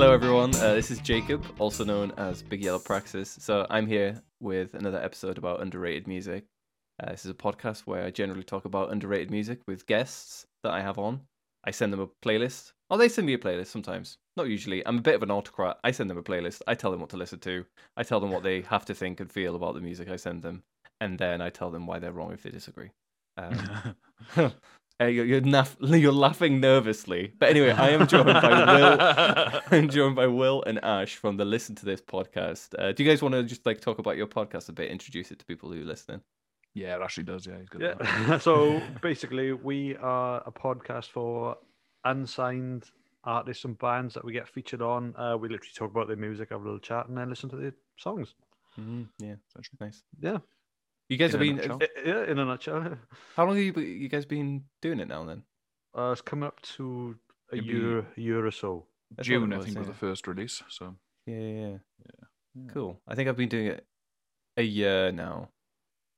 Hello, everyone. Uh, this is Jacob, also known as Big Yellow Praxis. So I'm here with another episode about underrated music. Uh, this is a podcast where I generally talk about underrated music with guests that I have on. I send them a playlist. Oh, they send me a playlist sometimes. Not usually. I'm a bit of an autocrat. I send them a playlist. I tell them what to listen to. I tell them what they have to think and feel about the music I send them, and then I tell them why they're wrong if they disagree. Um, uh, you're, you're, naff- you're laughing nervously, but anyway, I am joined by Will. I'm joined by Will and Ash from the Listen to This podcast. Uh, do you guys want to just like talk about your podcast a bit, introduce it to people who are listening? Yeah, it actually does. Yeah, he's good. Yeah. so basically, we are a podcast for unsigned artists and bands that we get featured on. Uh, we literally talk about their music, have a little chat, and then listen to their songs. Mm-hmm. Yeah, that's nice. Yeah. You guys In have been. nutshell. Yeah, in a nutshell. How long have you, you guys been doing it now? Then Uh, it's coming up to a It'd be- year, a year or so. That's June, it I was, think, was the first release. So Yeah, yeah, yeah. Yeah. Cool. I think I've been doing it a year now,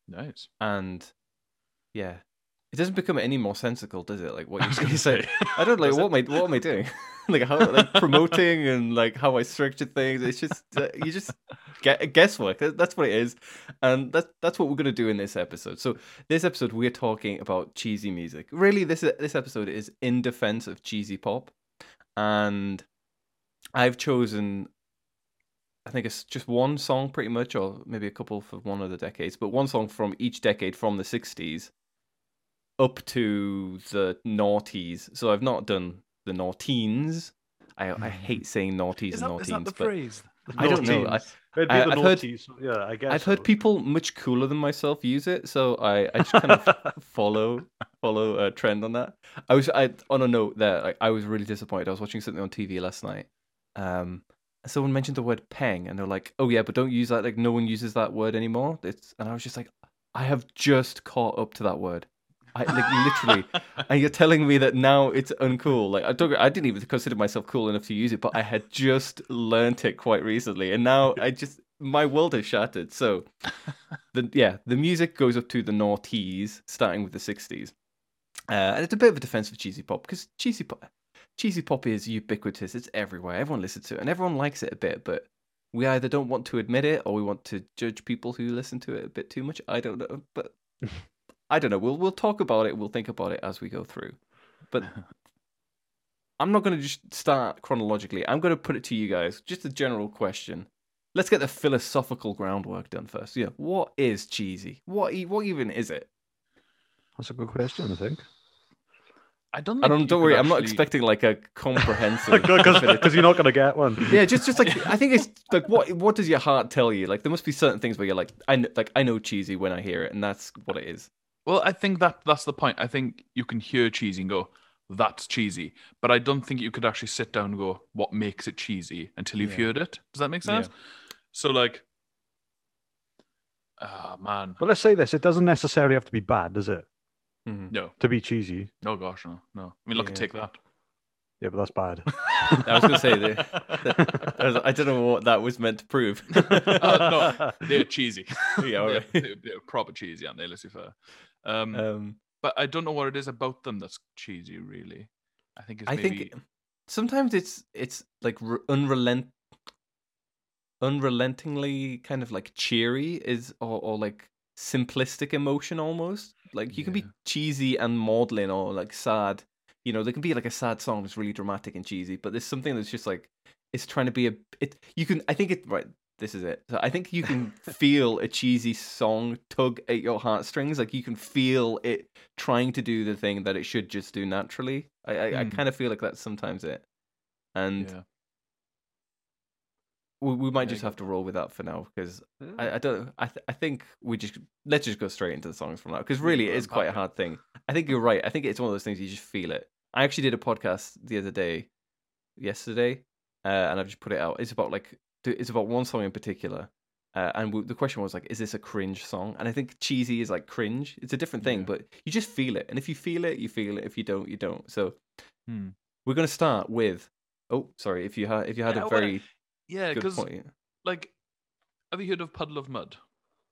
nice. and yeah, it doesn't become any more sensical, does it? Like what you, say. I don't like what am I what am I doing? like how like promoting and like how I structure things. It's just uh, you just get guesswork. That's what it is, and that's that's what we're gonna do in this episode. So this episode we're talking about cheesy music. Really, this this episode is in defense of cheesy pop, and I've chosen. I think it's just one song, pretty much, or maybe a couple for one of the decades, but one song from each decade from the '60s up to the noughties. So I've not done the noughties. I I hate saying noughties Is and that, is that noughties, the but phrase? I don't know. I, It'd be I- the I've heard- Yeah, I guess. I've heard people much cooler than myself use it, so I, I just kind of follow follow a trend on that. I was I on a note there. Like, I was really disappointed. I was watching something on TV last night. Um, someone mentioned the word "peng," and they're like, "Oh yeah, but don't use that. Like no one uses that word anymore." It's and I was just like, I have just caught up to that word. I like literally, and you're telling me that now it's uncool. Like I don't, I didn't even consider myself cool enough to use it, but I had just learnt it quite recently, and now I just my world has shattered. So, the yeah, the music goes up to the noughties, starting with the '60s, uh, and it's a bit of a defense for cheesy pop because cheesy pop, cheesy pop is ubiquitous. It's everywhere. Everyone listens to it, and everyone likes it a bit, but. We either don't want to admit it, or we want to judge people who listen to it a bit too much. I don't know, but I don't know. We'll we'll talk about it. We'll think about it as we go through. But I'm not going to just start chronologically. I'm going to put it to you guys. Just a general question. Let's get the philosophical groundwork done first. Yeah, what is cheesy? What e- what even is it? That's a good question, I think. I don't. I don't. Don't could worry. I'm not expecting like a comprehensive. Because you're not going to get one. yeah, just just like I think it's like what what does your heart tell you? Like there must be certain things where you're like I know, like I know cheesy when I hear it, and that's what it is. Well, I think that that's the point. I think you can hear cheesy and go, "That's cheesy," but I don't think you could actually sit down and go, "What makes it cheesy?" until you've Yeah. heard it. Does that make Yeah. sense? So, like, ah, man, But let's say this: it doesn't necessarily have to be bad, does it? Mhm. no, To be cheesy. no, gosh, no, no. I mean, look, Yeah. take that. Yeah, but that's bad. I was going to say that, I was- I don't know what that was meant to prove. Uh, no, they're cheesy. Yeah, all they're, right. they're, they're proper cheesy, aren't they? Let's be fair. Um, Um, but I don't know what it is about them that's cheesy. Really, I think it's I maybe think sometimes it's it's like re- unrelent, unrelentingly kind of like cheery is or, or like simplistic emotion almost. Like you can be cheesy and maudlin or like sad. You know, there can be like a sad song that's really dramatic and cheesy, but there's something that's just like it's trying to be a it. You can I think it right. This is it. So I think you can feel a cheesy song tug at your heartstrings. Like you can feel it trying to do the thing that it should just do naturally. I I, I Hmm. kind of feel like that's sometimes it, and yeah. we, we might Yeah, just have to roll with that for now because Yeah. I, I don't. I th- I think we just let's just go straight into the songs from now because really it is quite a hard thing. I think you're right. I think it's one of those things you just feel it. I actually did a podcast the other day, yesterday, uh, and I've just put it out. It's about like it's about one song in particular. Uh, and w- the question was like, is this a cringe song? And I think cheesy is like cringe. It's a different thing, Yeah. but you just feel it. And if you feel it, you feel it. If you don't, you don't. So Hmm. we're gonna start with. Oh, sorry. If you had if you had Yeah, a well, very Yeah, good because point. like, have you heard of Puddle of Mudd?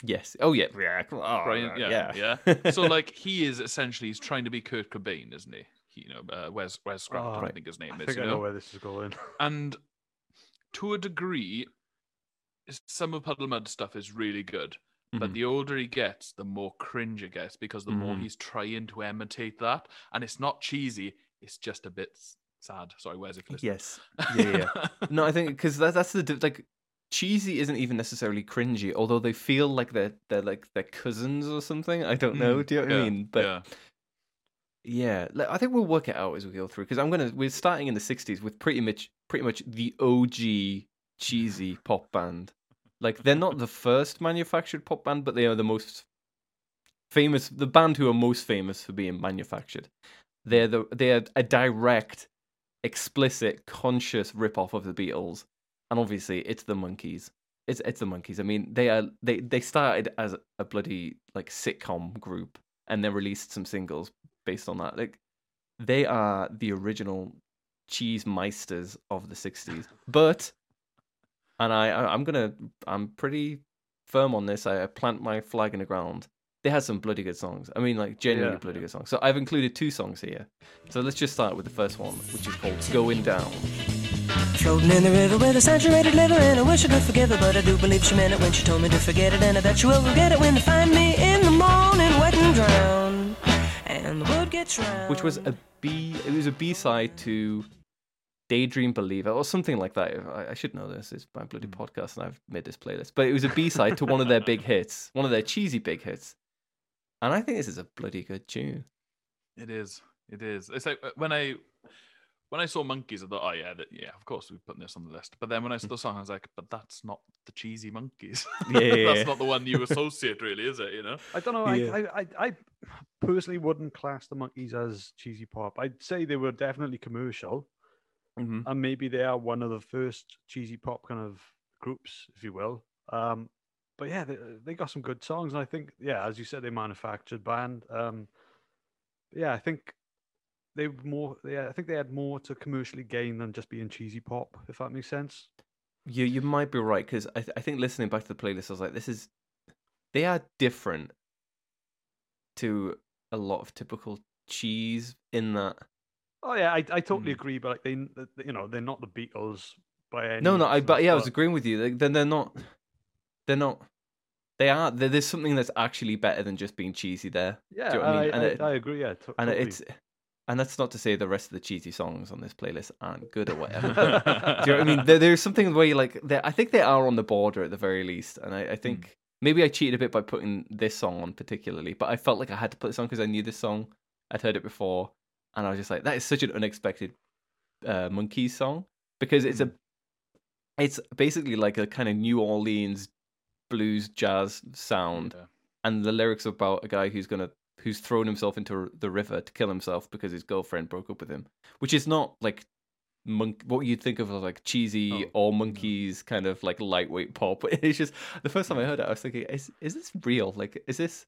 Yes. Oh yeah. Yeah. Oh, Brian, yeah, yeah. yeah. so like, he is essentially he's trying to be Kurt Cobain, isn't he? He, you know, uh, where's Wes Scrapped, Oh, I Right. think his name I is. think You I know know? where this is going. And to a degree, some of Puddle Mudd stuff is really good. But Mhm. the older he gets, the more cringe it gets because the more Mhm. he's trying to imitate that. And it's not cheesy, it's just a bit sad. Sorry, where's it? Yes. Yeah, yeah. yeah. no, I think because that, that's the like cheesy isn't even necessarily cringy, although they feel like they're they're like their cousins or something. I don't know. Mm, Do you know what I mean? But yeah. Yeah, I think we'll work it out as we go through because I'm gonna. We're starting in the '60s with pretty much, pretty much the OG cheesy pop band. Like they're not the first manufactured pop band, but they are the most famous. The band who are most famous for being manufactured. They're the they're a direct, explicit, conscious rip-off of the Beatles, and obviously it's the Monkees. It's it's the Monkees. I mean, they are they they started as a bloody like sitcom group, and then released some singles based on that. Like they are the original cheese meisters of the '60s. But, and I, I I'm gonna I'm pretty firm on this. I, I plant my flag in the ground. They had some bloody good songs. I mean, like genuinely Yeah. bloody good songs. So I've included two songs here. So let's just start with the first one, which is called "Going Down." Floating in the river with a saturated liver, and I wish I could forgive her, but I do believe she meant it when she told me to forget it, and I bet she will forget it when they find me in the morning, wet and drowned, which was a B. It was a B side to Daydream Believer or something like that. I, I should know this. It's my bloody podcast, and I've made this playlist. But it was a B side to one of their big hits, one of their cheesy big hits. And I think this is a bloody good tune. It is. It is. It's like uh, when I when I saw Monkees, I thought, oh yeah, that, yeah, of course we're putting this on the list. But then when I saw the song, I was like, but that's not the cheesy Monkees. Yeah, yeah, yeah. that's not the one you associate, really, is it? You know? I don't know. Yeah. I, I, I, I personally wouldn't class the Monkees as cheesy pop. I'd say they were definitely commercial, Mm-hmm. and maybe they are one of the first cheesy pop kind of groups, if you will. Um, but yeah, they, they got some good songs, and I think, yeah, as you said, they manufactured band. Um, yeah, I think they more. Yeah, I think they had more to commercially gain than just being cheesy pop, if that makes sense. You you might be right because I th- I think listening back to the playlist, I was like, this is they are different to a lot of typical cheese in that. Oh yeah, I, I totally Mm. agree. But like they, you know, they're not the Beatles by any. No, no, I but yeah, I was agreeing with you. Then they're not. They're not. They are. there- There's something that's actually better than just being cheesy there. Yeah, Do you know what I I, mean? And I, it- I agree. Yeah, to- and totally. it's and that's not to say the rest of the cheesy songs on this playlist aren't good or whatever. do you know what I mean? There, there's something where you like. I think they are on the border at the very least, and I, I think maybe I cheated a bit by putting this song on particularly, but I felt like I had to put this on because I knew this song. I'd heard it before, and I was just like, that is such an unexpected uh, Monkees song because it's a, it's basically like a kind of New Orleans blues jazz sound Yeah. and the lyrics are about a guy who's gonna who's thrown himself into the river to kill himself because his girlfriend broke up with him, which is not like monk what you'd think of as like cheesy Oh, or Monkees kind of like lightweight pop. It's just the first time I heard it, I was thinking, is is this real? Like, is this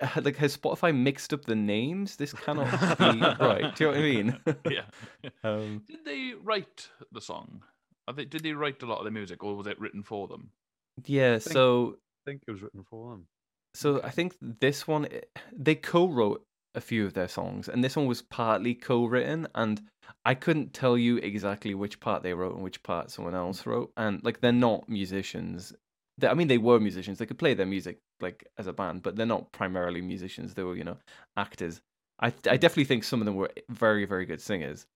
uh, like has Spotify mixed up the names? This cannot be right. Do you know what I mean? yeah. um, Did they write the song? Are they, did they write a lot of the music, or was it written for them? yeah. think- So I think it was written for them. So I think this one eh, they co-wrote a few of their songs, and this one was partly co-written, and I couldn't tell you exactly which part they wrote and which part someone else wrote, and like they're not musicians. They, I mean, they were musicians; they could play their music like as a band, but they're not primarily musicians. They were, you know, actors. I I definitely think some of them were very very good singers,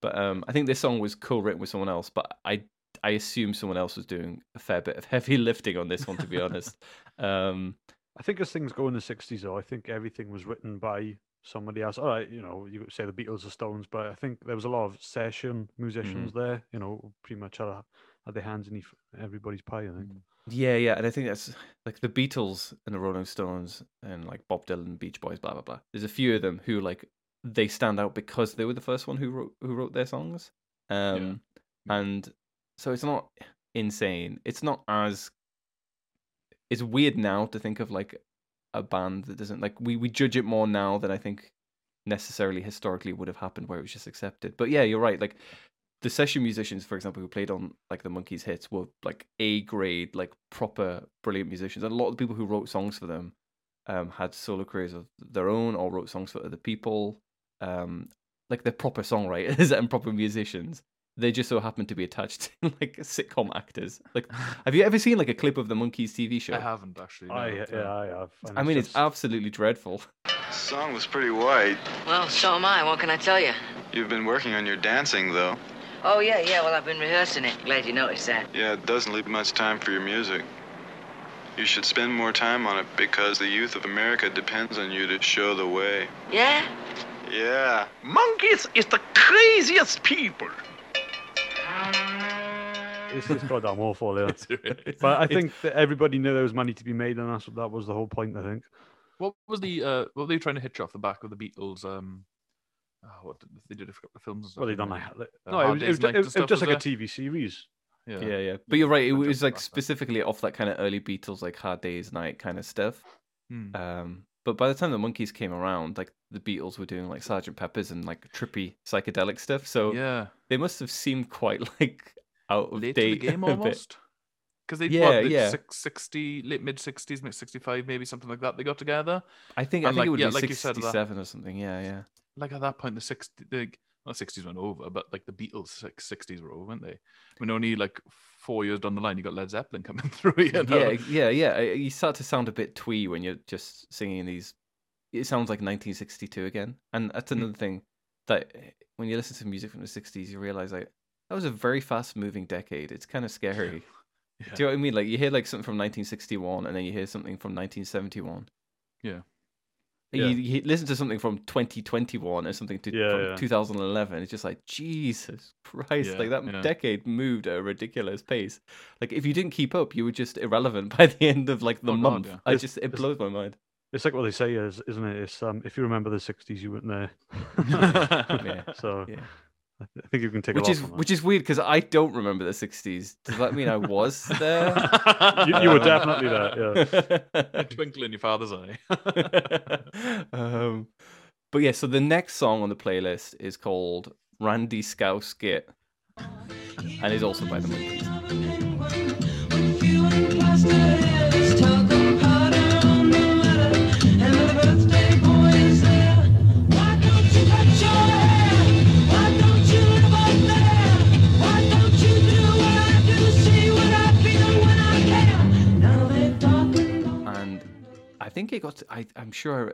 but um, I think this song was co-written with someone else, but I. I assume someone else was doing a fair bit of heavy lifting on this one, to be honest. Um, I think as things go in the '60s, though, I think everything was written by somebody else. All right, you know, you could say the Beatles or Stones, but I think there was a lot of session musicians Mm-hmm. there. You know, pretty much had, a, had their hands in everybody's pie. I think. Yeah, yeah, and I think that's like the Beatles and the Rolling Stones and like Bob Dylan, Beach Boys, blah blah blah. There's a few of them who like they stand out because they were the first one who wrote who wrote their songs. Um, and so it's not insane. It's not as it's weird now to think of like a band that doesn't like we we judge it more now than I think necessarily historically would have happened where it was just accepted. But yeah, you're right. Like the session musicians, for example, who played on like the Monkees hits were like A grade, like proper brilliant musicians. And a lot of the people who wrote songs for them um, had solo careers of their own or wrote songs for other people. Um, like they're proper songwriters and proper musicians. They just so happen to be attached to like sitcom actors. Like, have you ever seen like a clip of the Monkees TV show? I haven't actually. no, I, no. yeah, I have. and I mean, it's absolutely dreadful. The Song was pretty white. Well, so am I. What can I tell you? You've been working on your dancing, though. Oh, yeah, yeah. Well, I've been rehearsing it. Glad you noticed that. Yeah, it doesn't leave much time for your music. You should spend more time on it because the youth of America depends on you to show the way. Yeah? Yeah. Monkees is the craziest people. It's, it's goddamn awful. Yeah. It's really- But I think that everybody knew there was money to be made, and that's that was the whole point. I think. What was the uh? What were they trying to hitch off the back of the Beatles? Um, oh, what did, they did a couple of films. Well, they done didn't like Uh, no, it Hard was, it was, Night it and was stuff, just like was a TV series. Yeah. Yeah, yeah. But you're right. It was like specifically off that kind of early Beatles, like Hard Day's Night kind of stuff. Hmm. Um, but by the time the Monkees came around, like the Beatles were doing like Sergeant Pepper's and like trippy psychedelic stuff. So yeah. they must have seemed quite like out of Late to the date game almost. Because they Yeah, what, yeah. Six, 60, late mid sixties, mid sixty five, maybe something like that. They got together. I think I think like- it would yeah, be like you said, that- sixty-seven or something. Yeah, yeah. Like at that point, the sixty, the not sixties went over, but like the Beatles sixties were over, weren't they? I mean, only like four years down the line, you got Led Zeppelin coming through. You know? Yeah, yeah, yeah. You start to sound a bit twee when you're just singing these. It sounds like 1962 again, and that's Hmm. another thing that eh, when you listen to music from the 60s, you realize like that was a very fast-moving decade. It's kind of scary. Yeah. Do you know what I mean? Like you hear like something from 1961, and then you hear something from 1971. Yeah. You, Yeah. you listen to something from 2021 or something to, Yeah, from yeah. 2011. It's just like Jesus Christ! Like that decade moved at a ridiculous pace. Like if you didn't keep up, you were just irrelevant by the end of like the Oh, God, month. yeah. I It's- just it blows my mind. It's like what they say is, isn't it? It's um, if you remember the '60s, you weren't there. Yeah. So Yeah. I think you can take Which a lot is from which is weird because I don't remember the 60s. Does that mean I was there? you, you were definitely there. Yeah. A twinkle in your father's eye. um, but yeah, so the next song on the playlist is called Randy Scouse Git and is also by the Monkees. Think it got to, I, I'm sure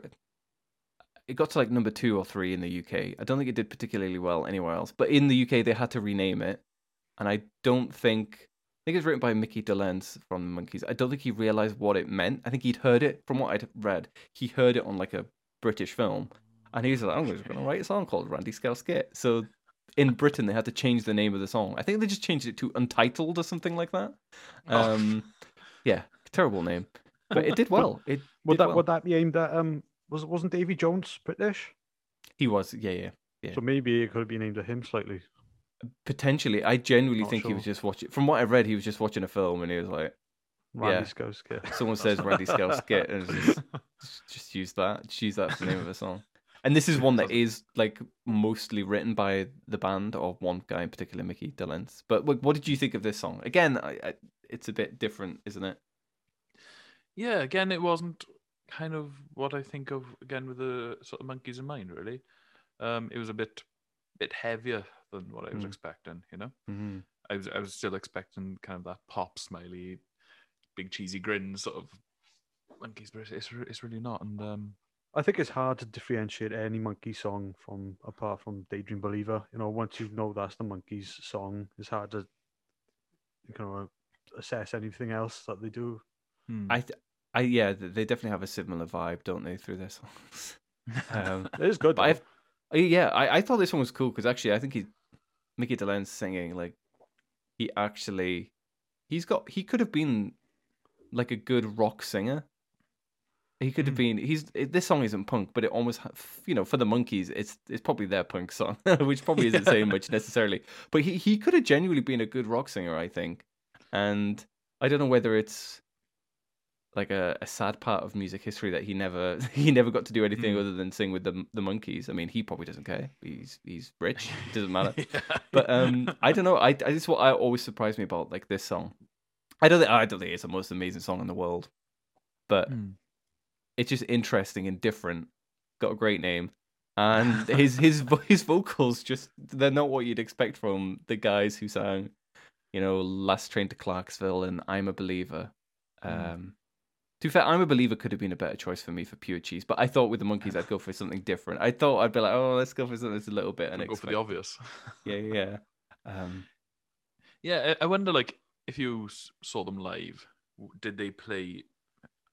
it got to like number two or three in the UK. I don't think it did particularly well anywhere else. But in the UK, they had to rename it. And I don't think, I think it's written by Micky Dolenz from the Monkees. I don't think he realized what it meant. I think he'd heard it from what I'd read. He heard it on like a British film. And he was like, I'm just going to write a song called Randy Scouse Git. So in Britain, they had to change the name of the song. I think they just changed it to Untitled or something like that. Oh. Um, yeah, terrible name. But it did well. It Would that well. would that be aimed at um? Was wasn't Davy Jones British? He was, yeah, yeah. Yeah. So maybe it could have been aimed at him slightly. Potentially, I genuinely Not think he was just watching. From what I read, he was just watching a film, and he was like, Randy Yeah. Yeah. "Someone says Randy Git," and just, just use that. Just use that for the name of a song. And this is one that is like mostly written by the band or one guy in particular, Micky Dolenz. But what, what did you think of this song? Again, I, I, it's a bit different, isn't it? Yeah, again, it wasn't kind of what I think of again with the sort of Monkees in mind. Really, um, it was a bit, bit heavier than what I was Mm. expecting. You know, Mm-hmm. I was I was still expecting kind of that pop smiley, big cheesy grin sort of Monkees, but it's it's, it's really not. And um, I think it's hard to differentiate any monkey song from apart from Daydream Believer. You know, once you know that's the Monkees song, it's hard to you know assess anything else that they do. hmm. I, th- I, yeah, they definitely have a similar vibe, don't they, through their songs? um, It is good. But. I've, uh, yeah, I, I thought this one was cool because actually I think he, Micky Dolenz singing like, he actually, he's got he could have been, like a good rock singer. He could have Hmm. been. He's this song isn't punk, but it almost you know for the Monkees, it's it's probably their punk song, which probably isn't saying much necessarily. But he he could have genuinely been a good rock singer, I think. And I don't know whether it's like a, a sad part of music history that he never he never got to do anything Hmm. other than sing with the the Monkees. I mean, he probably doesn't care. He's he's rich. It doesn't matter. Yeah. But um, I don't know. I, I this is what I always surprised me about like this song. I don't think I don't think it's the most amazing song in the world, but Hmm. it's just interesting and different. Got a great name, and his his his vocals just they're not what you'd expect from the guys who sang, you know, Last Train to Clarksville and I'm a Believer. Mm. To be fair, I'm a Believer could have been a better choice for me for pure cheese, but I thought with the Monkees I'd go for something different. I thought I'd be like, oh, let's go for something that's a little bit Go for the obvious. Yeah, yeah. yeah. Um, Yeah, I wonder, like, if you saw them live, did they play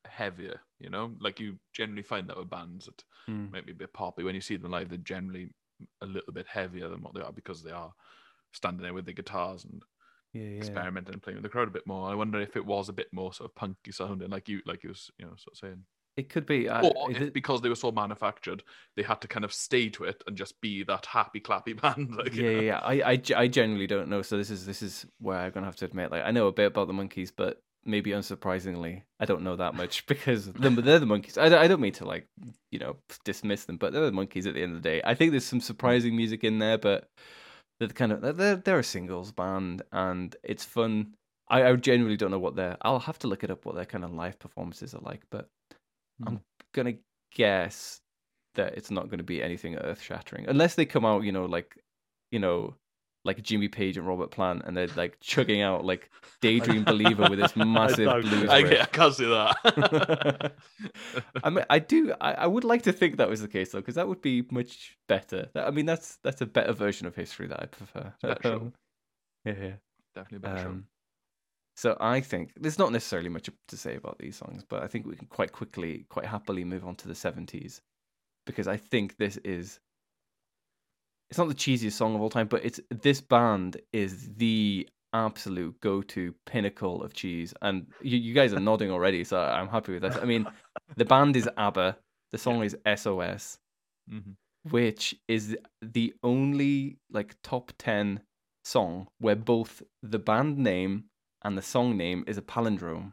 heavier? You know, like you generally find that with bands that Hmm. might be a bit poppy. When you see them live, they're generally a little bit heavier than what they are because they are standing there with their guitars and yeah, yeah. experimenting and playing with the crowd a bit more. I wonder if it was a bit more sort of punky sounding, like you, like you was, you know, sort of saying. It could be. I, or if it- because they were so manufactured, they had to kind of stay to it and just be that happy clappy band. Like, you yeah, know? yeah, yeah. I, I, I generally don't know. So this is this is where I'm gonna have to admit, like, I know a bit about the Monkees, but maybe unsurprisingly, I don't know that much because they're, they're the Monkees. I, don't- I don't mean to like, you know, dismiss them, but they're the Monkees at the end of the day. I think there's some surprising music in there, but they're kind of they're they're a singles band, and it's fun. I, I genuinely don't know what their. I'll have to look it up what their kind of live performances are like, but I'm mm-hmm. gonna guess that it's not going to be anything earth shattering unless they come out, you know, like you know, like Jimmy Page and Robert Plant, and they're like chugging out like Daydream Believer with this massive doubt blues. I. I can't see that. I mean, I do. I, I would like to think that was the case though, because that would be much better. I mean, that's that's a better version of history that I prefer. It's a better show. Um, yeah, yeah. Definitely better. Um, so I think there's not necessarily much to say about these songs, but I think we can quite quickly, quite happily move on to the 70s because I think this is it's not the cheesiest song of all time, but it's this band is the absolute go-to pinnacle of cheese, and you, you guys are nodding already, so I'm happy with that. I mean, the band is ABBA, the song is SOS, Mhm. which is the only like top 10 song where both the band name and the song name is a palindrome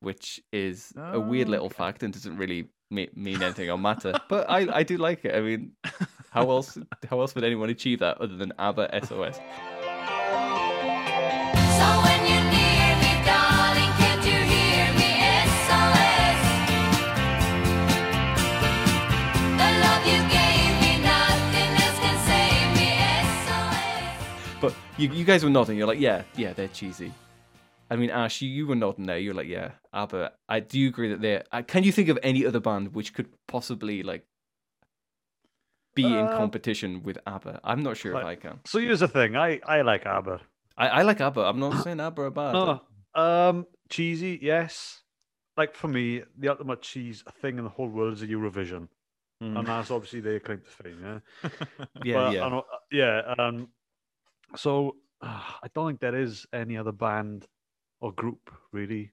which is a weird Oh, little okay. fact and doesn't really mean anything or matter but I, I do like it i mean how else how else would anyone achieve that other than abba sos So when you're near me, darling, can't you hear me? SOS. The love you gave me, nothing else can save me. SOS. but you, you guys were nodding you're like yeah yeah they're cheesy i mean ash you, you were nodding there you're like yeah abba i do agree that they're uh, can you think of any other band which could possibly like be in Uh, competition with abba i'm not sure if i can So here's the thing. I, I like ABBA. I, I like ABBA. I'm not saying ABBA are bad. No, um, cheesy, yes. Like for me, the ultimate cheese thing in the whole world is a Eurovision, Mm. and that's obviously their claim to fame. Yeah, yeah, But, yeah. Know- yeah. Um, so uh, I don't think there is any other band or group really.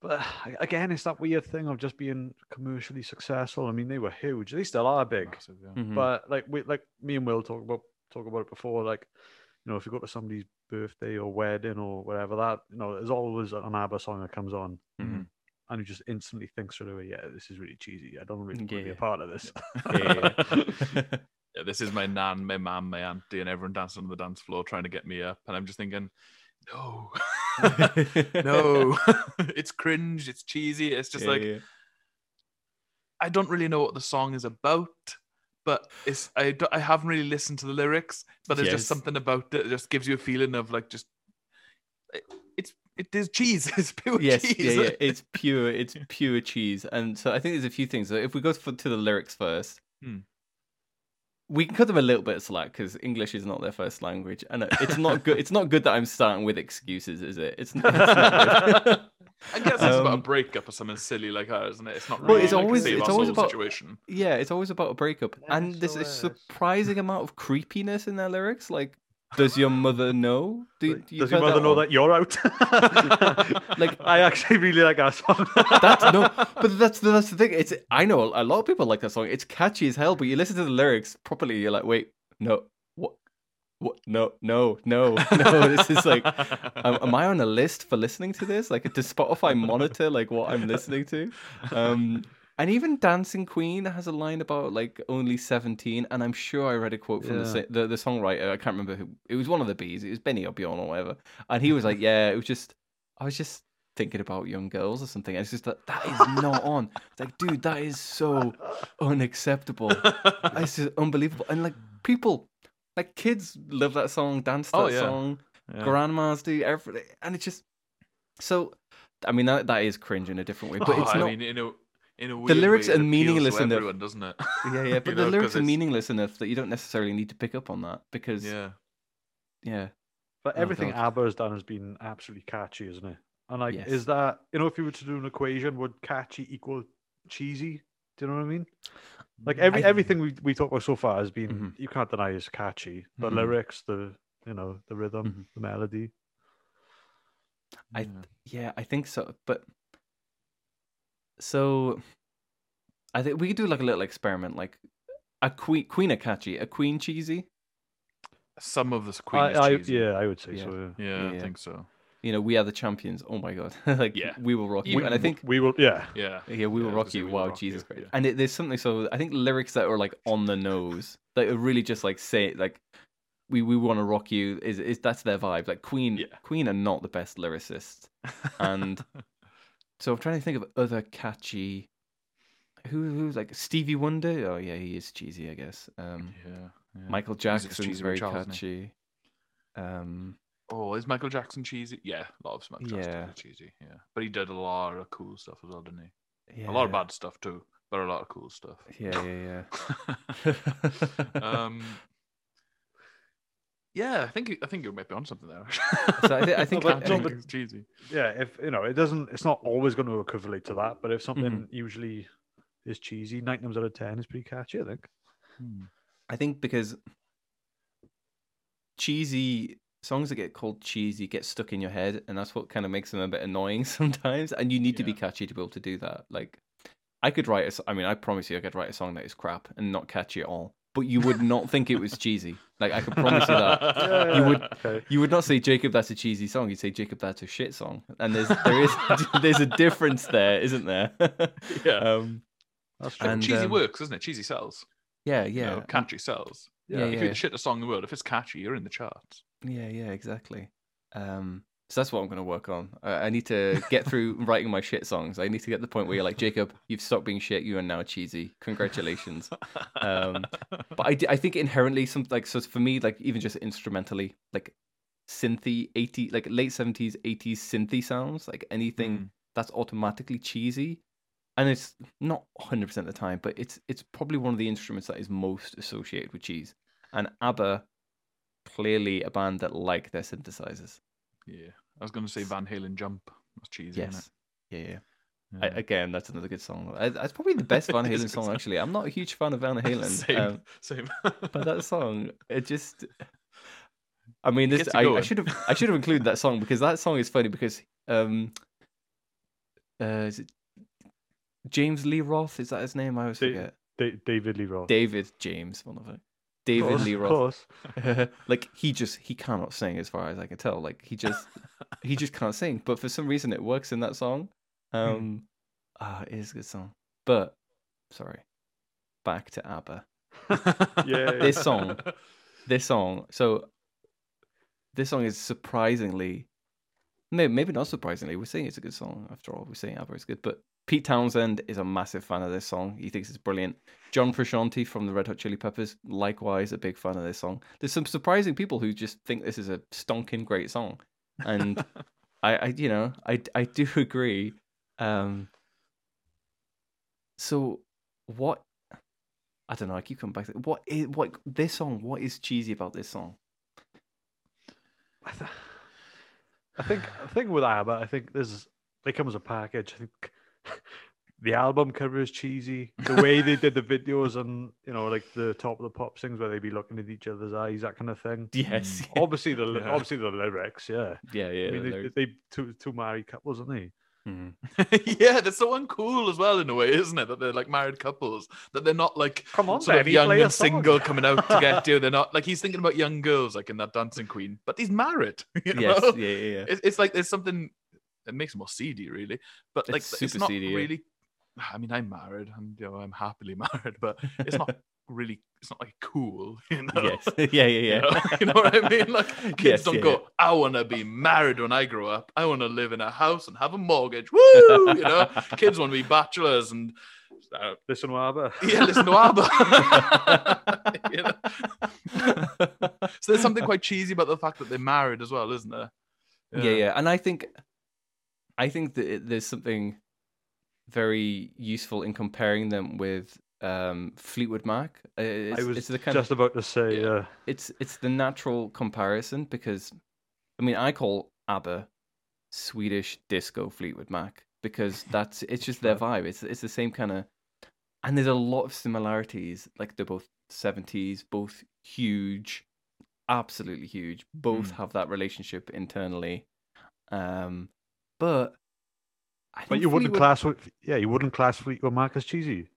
But again, it's that weird thing of just being commercially successful. I mean, they were huge. They still are big. Massive, yeah. Mhm. But like we like me and Will talk about talk about it before. Like, you know, if you go to somebody's birthday or wedding or whatever, that you know, there's always an ABBA song that comes on, Mhm. and you just instantly think straight away, yeah, this is really cheesy. I don't really want to be a part of this. Yeah, yeah, Yeah, this is my nan, my mum, my auntie, and everyone dancing on the dance floor trying to get me up. And I'm just thinking, no, no, it's cringe, it's cheesy. It's just Yeah, like, yeah. I don't really know what the song is about, but it's I, don't- I haven't really listened to the lyrics, but there's Yes. just something about it that just gives you a feeling of like just it, it's it is cheese. It's pure yes, cheese. yeah, yeah. It's pure, it's pure cheese. And so I think there's a few things. So if we go for, to the lyrics first, Hmm. We can cut them a little bit of slack because English is not their first language, and it's not good. It's not good that I'm starting with excuses, is it? It's, it's not good. I guess it's about a Um, breakup or something silly like that, isn't it? It's not Well, really it's like always- a it's always about- situation. Yeah, it's always about a breakup, and there's a surprising amount of creepiness in their lyrics. Like, does your mother know? Do, Does you've your heard mother know one? that you're out? Like- I actually really like that song. That's no, but that's that's the thing. It's I know a lot of people like that song. It's catchy as hell, but you listen to the lyrics properly, you're like, wait, no, what, what, no, no, no, no. This is like, am, am I on a list for listening to this? Like, does Spotify monitor like what I'm listening to? Um, and even Dancing Queen has a line about like only 17, and I'm sure I read a quote from the, Yeah. si- the the songwriter. I can't remember who. It was one of the bees. It was Benny or Bjorn or whatever, and he was like, yeah, it was just, I was just thinking about young girls or something. And it's just that that is not on. It's like, dude, that is so unacceptable. It's just unbelievable. And like people, like kids, love that song, dance Oh, that yeah. song. Yeah. Grandmas do everything, and it's just so. I mean, that that is cringe in a different way, but Oh, it's I not. mean, in a in a The lyrics way, are meaningless to enough. everyone, doesn't it? yeah, yeah, but the know, 'cause lyrics are it's- meaningless enough that you don't necessarily need to pick up on that because yeah, Yeah. But Oh, everything God. ABBA has done has been absolutely catchy, isn't it? And like, Yes. is that you know, if you were to do an equation, would catchy equal cheesy? Do you know what I mean? Like every I- everything we we talked about so far has been Mhm. you can't deny is catchy. The Mhm. lyrics, the you know, the rhythm, Mhm. the melody. I Yeah. yeah, I think so. But so I think we could do like a little experiment, like a queen, queen a catchy, a queen cheesy. Some of this Queen I, is I, yeah, I would say Yeah. so. Yeah. Yeah, Yeah. I think so. You know, we are the champions. Oh my god, like Yeah. we will rock you. Even And I think we will. Yeah, Yeah. yeah, we will Yeah, rock you. Wow, Rock Jesus You, Christ! yeah. And it, there's something so I think lyrics that are like on the nose that are really just like say like we we want to rock you is is that's their vibe. Like Queen, Yeah. Queen are not the best lyricists. And So I'm trying to think of other catchy. Who who's like Stevie Wonder? Oh yeah, he is cheesy, I guess. Um, yeah, yeah. Michael Jackson's very Charles, catchy. Um, Oh, is Michael Jackson cheesy? Yeah, a lot of Michael Jackson Yeah. cheesy. Yeah, but he did a lot of cool stuff as well, didn't he? yeah, A lot of bad stuff too, but a lot of cool stuff. Yeah, yeah, yeah. um, yeah, I think you- I think you might be on something there. So I thi- I think- No, but, I no, think- but it's cheesy. yeah, if you know, it doesn't. It's not always going to equivalent to that. But if something Mm-hmm. usually is cheesy, nine times out of ten is pretty catchy. I think. Hmm. I think because cheesy songs that get called cheesy get stuck in your head, and that's what kind of makes them a bit annoying sometimes. And you need to be catchy to be able to do that. Like, I could write a, s- I mean, I promise you, I could write a song that is crap and not catchy at all, but you would not think it was cheesy. Like, I can promise you that. You would- Okay. You would not say Jacob, that's a cheesy song. You'd say Jacob, that's a shit song. And there's there is there's a difference there, isn't there? Yeah. Um, That's true. And, cheesy um, works, isn't it? Cheesy sells. yeah, You yeah, know, catchy sells. Yeah, if yeah. you're the shittest song in the world, if it's catchy, you're in the charts. Yeah, yeah, exactly. Um, so that's what I'm going to work on. Uh, I need to get through writing my shit songs. I need to get to the point where you're like, Jacob, you've stopped being shit. You are now cheesy. Congratulations. Um, but I think inherently, some like so for me, like even just instrumentally, like synthy 80 like late 70s 80s synthy sounds like anything Mm. that's automatically cheesy and it's not 100% of the time but it's it's probably one of the instruments that is most associated with cheese and abba clearly a band that like their synthesizers Yeah. I was going to say Van Halen Jump. That's cheesy, isn't yes yeah, yeah. it? I, again that's another good song I, that's probably the best van It is a halen song song. actually i'm not a huge fan of van halen same, um, same. but that song it just i mean this Gets you I, I should have i should have included that song because that song is funny because um uh is it james lee roth is that his name i always Da- forget Da- David Lee Roth. david james one of it david lee roth. like he just he cannot sing as far as i can tell. Like he just he just can't sing. But for some reason it works in that song. Um ah it is a good song. But sorry. Back to abba. Yeah. this song this song so this song is surprisingly maybe, maybe not surprisingly we're saying it's a good song after all we're saying ABBA is good but Pete Townshend is a massive fan of this song he thinks it's brilliant John Frusciante from the Red Hot Chili Peppers likewise a big fan of this song there's some surprising people who just think this is a stonking great song and I, I you know I, I do agree um so what I don't know. I keep coming back to what is what this song. What is cheesy about this song? I, th- I think the thing with ABBA, I think this they come as a package. I think the album cover is cheesy. The way they did the videos and you know, like the top of the pop things where they'd be looking at each other's eyes, that kind of thing. Yes. Obviously the Yeah. obviously the lyrics, yeah. Yeah, yeah. I mean, the they, they two two married couples, aren't they? Mhm. yeah, that's so uncool as well in a way, isn't it? That they're like married couples, that they're not like Come on, sort of young and single coming out to get you. They're not like he's thinking about young girls, like in that Dancing Queen, but he's married. You know? Yes. Yeah, yeah, yeah. It's, it's like there's something that makes it more seedy, really. But like It's it's not seedy, really. I mean, I'm married, and you know, I'm happily married, but it's not really. It's not like cool, you know. Yes. yeah, yeah, yeah. You know, you know what I mean? Like kids Yes, don't yeah, go, yeah. I want to be married when I grow up. I want to live in a house and have a mortgage. Woo! You know, kids want to be bachelors and uh, Listen to ABBA. yeah, listen to ABBA. You know? so there's something quite cheesy about the fact that they're married as well, isn't there? yeah, yeah. And I think, I think that it- there's something very useful in comparing them with um, Fleetwood Mac. It's, I was it's the kind just of, about to say, Yeah. uh, it's it's the natural comparison because, I mean, I call ABBA Swedish disco Fleetwood Mac because that's it's just their vibe. It's it's the same kind of, and there's a lot of similarities. Like they're both seventies, both huge, absolutely huge. Both Mm. have that relationship internally, um, but. I but you wouldn't Fleetwood- class, Fle- yeah, you wouldn't class Fleetwood Mac as cheesy.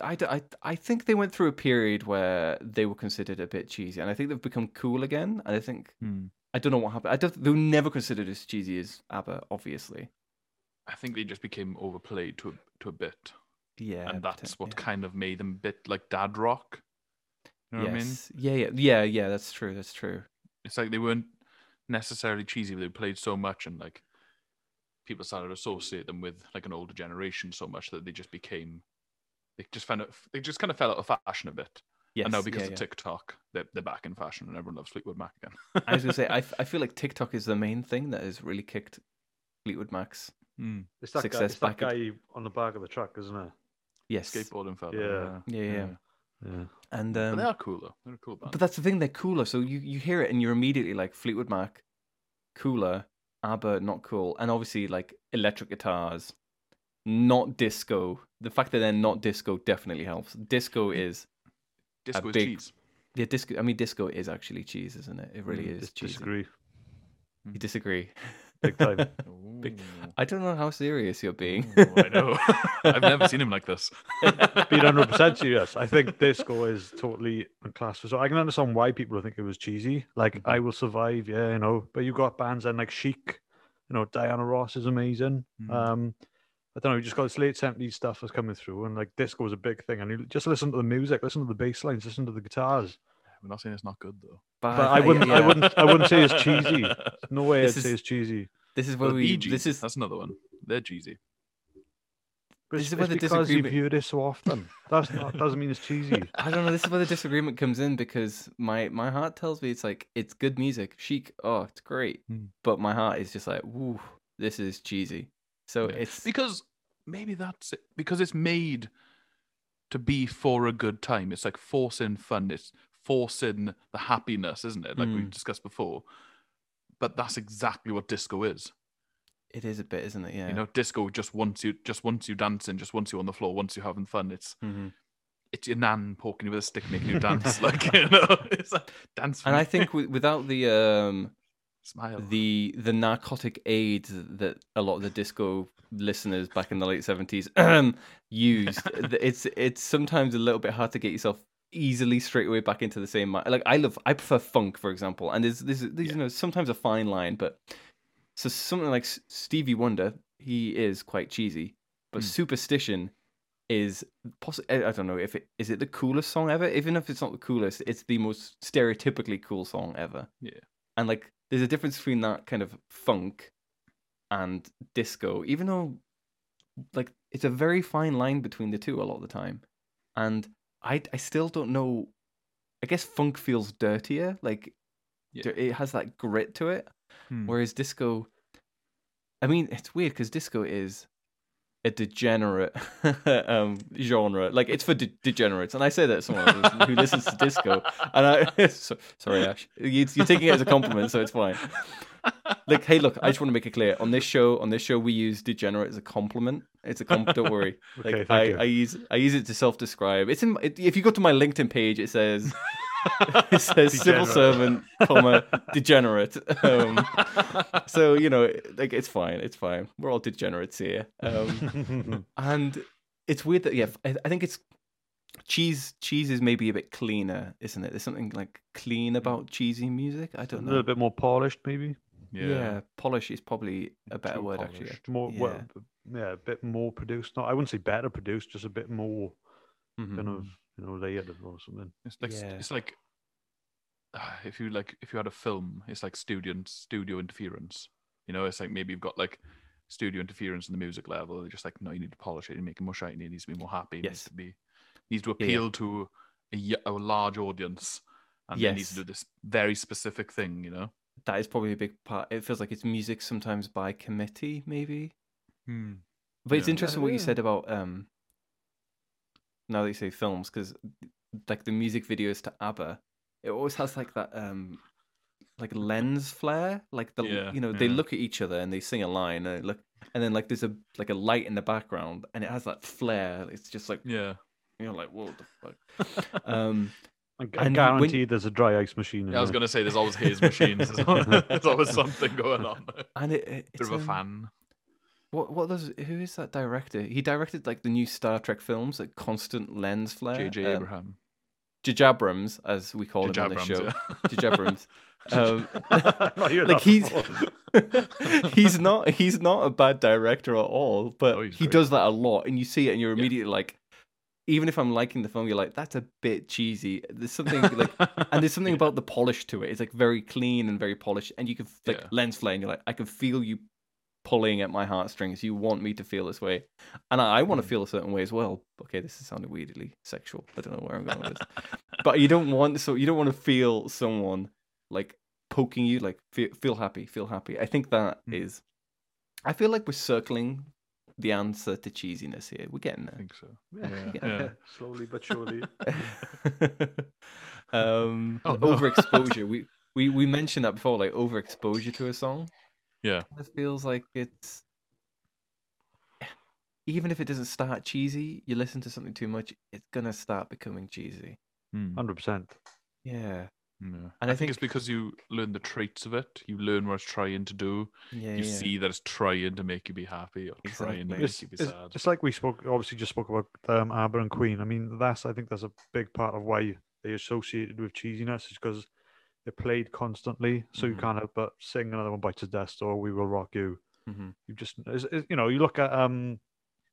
I think they went through a period where they were considered a bit cheesy, and I think they've become cool again. And I think Hmm. I don't know what happened. I don't. They were never considered as cheesy as ABBA, obviously. I think they just became overplayed to a, to a bit, Yeah, and that's what yeah. kind of made them a bit like dad rock. You know what I mean? Yes. Yeah, yeah, yeah, yeah. That's true. That's true. It's like they weren't necessarily cheesy, but they played so much, and like people started to associate them with like an older generation so much that they just became. They just found it. They just kind of fell out of fashion a bit. Yes. and now because yeah, of yeah. TikTok, they're, they're back in fashion, and everyone loves Fleetwood Mac again. I was gonna say, I, f- I feel like TikTok is the main thing that has really kicked Fleetwood Mac's. Hmm. It's that, guy, Success it's that back at- guy on the back of the truck, isn't it? Yes. skateboarding fella. Yeah. Yeah, yeah. Yeah. And But um, they are cooler. They're a cool band. But that's the thing, they're cooler. So you, you hear it and you're immediately like Fleetwood Mac, cooler, ABBA, not cool. And obviously like electric guitars, not disco. The fact that they're not disco definitely helps. Disco is Disco is big- cheese. yeah, disco I mean disco is actually cheese, isn't it? It really Mm, is dis- cheesy. disagree. You disagree. Big time. Big- I don't know how serious you're being. Ooh, I know. I've never seen him like this. Being 100% serious. I think disco is totally unclassed. So I can understand why people think it was cheesy. Like, Mm-hmm. I Will Survive, yeah, you know. But you got bands and like Chic, you know, Diana Ross is amazing. Mm-hmm. Mhm. Um, I don't know, you just got this late 70s stuff that's coming through, and like disco was a big thing. And you just listen to the music, listen to the bass lines, listen to the guitars. We're not saying it's not good though. But I wouldn't, I wouldn't, I wouldn't say it's cheesy. No way This I'd say is- it's cheesy. This is where Well, we. Bee This is that's another one. They're cheesy. But This is where the because disagreement- heard it so often. That's not that doesn't mean it's cheesy. I don't know. This is where the disagreement comes in because my my heart tells me it's like it's good music, chic. Oh, it's great, Hmm. but my heart is just like, woo, this is cheesy. So Yeah. it's because maybe that's it. Because it's made to be for a good time. It's like forcing fun. It's forcing the happiness, isn't it? Like we Mm. discussed before. But that's exactly what disco is. It is a bit, isn't it? Yeah. You know, disco just wants you, just wants you dancing, just wants you on the floor, wants you having fun. It's Mhm. it's your nan poking you with a stick, making you dance. like you know, it's like dance. For And me. I think w- without the um smile. the the narcotic aid that a lot of the disco listeners back in the late seventies used, it's it's sometimes a little bit hard to get yourself easily straight away back into the same like I love I prefer funk for example and there's there's, there's you know sometimes a fine line but so something like Stevie Wonder he is quite cheesy but Hmm. Superstition is possibly I don't know if it is it the coolest song ever even if it's not the coolest it's the most stereotypically cool song ever Yeah. and like there's a difference between that kind of funk and disco even though like it's a very fine line between the two a lot of the time and i i still don't know i guess funk feels dirtier like Yeah. it has that grit to it Hmm. whereas disco i mean it's weird because disco is a degenerate um genre. Like it's for de- degenerates. And i say that as someone who, listens to disco. And i so, sorry ash. You, you're taking it as a compliment so it's fine. Like hey look i just want to make it clear. On this show on this show we use degenerate as a compliment. It's a comp don't worry. Like Okay, thank I, you. I use i use it to self-describe. It's in it, if you go to my linkedin page it says it says civil servant comma degenerate um, so you know like it's fine it's fine we're all degenerates here um, and it's weird that yeah I, I think it's cheese cheese is maybe a bit cleaner isn't it there's something like clean about cheesy music i don't know a little bit more polished, maybe. yeah. polish is probably a better Too word actually. More, yeah. well, yeah, a bit more produced. No, I wouldn't say better produced, just a bit more Mhm. kind of you know, layered or something. It's like Yeah. it's like ah, if you like if you had a film, it's like studio studio interference. You know, it's like maybe you've got like studio interference in the music level. They're just like, no, you need to polish it and make it more shiny. It needs to be more happy. It needs Yes. to be needs to Yeah, yeah. appeal to a, large audience, and it needs to do this very specific thing. You know. That is probably a big part. It feels like it's music sometimes by committee, maybe. But it's Yeah. interesting what you said about um. Now that you say films, because like the music videos to ABBA, it always has like that um, like lens flare. Like the Yeah, you know they look at each other and they sing a line and it look, and then like there's a like a light in the background and it has that flare. It's just like Yeah. you know like what the fuck. um, I, And I when- guarantee there's a dry ice machine. In Yeah, I was gonna say there's always haze machines. There's always, there's always something going on. and it, it it's, of a um, fan. What what does who is that director? He directed like the new Star Trek films, like Constant Lens Flare. J.J. um, Abraham. J.J. Abrams, as we call him on the show. J.J. Abrams. Um, like he's he's not he's not a bad director at all, but Oh, he great. does that a lot, and you see it, and you're Yeah. immediately like, even if I'm liking the film, you're like, that's a bit cheesy. There's something like, and there's something Yeah. about the polish to it. It's like very clean and very polished, and you can like Yeah. lens flare, and you're like, I can feel you pulling at my heartstrings. You want me to feel this way, and I, I want to Mm. feel a certain way as well. Okay, this is sounding weirdly sexual. I don't know where I'm going with this, but you don't want so you don't want to feel someone like poking you, like feel, feel happy, feel happy. I think that is. Mm. I feel like we're circling the answer to cheesiness here. We're getting there. I think so. Yeah, Yeah. Yeah. slowly but surely. um, Oh, no. overexposure. we, we we mentioned that before, like overexposure to a song. Yeah. It feels like it's even if it doesn't start cheesy, you listen to something too much, it's gonna start becoming cheesy. Hmm. Hundred percent. Yeah, Yeah. And I, I think, it's because you learn the traits of it. You learn what it's trying to do. yeah, You yeah. see that it's trying to make you be happy or trying to make It's, you be it's, sad. it's like we spoke, obviously, just spoke about um, ABBA and Queen. I mean, that's I think that's a big part of why they associated with cheesiness is because they're played constantly, so you Mhm. can't help but sing another one bites the dust or We Will Rock You. Mhm. You just, it's, it's- you know, you look at um,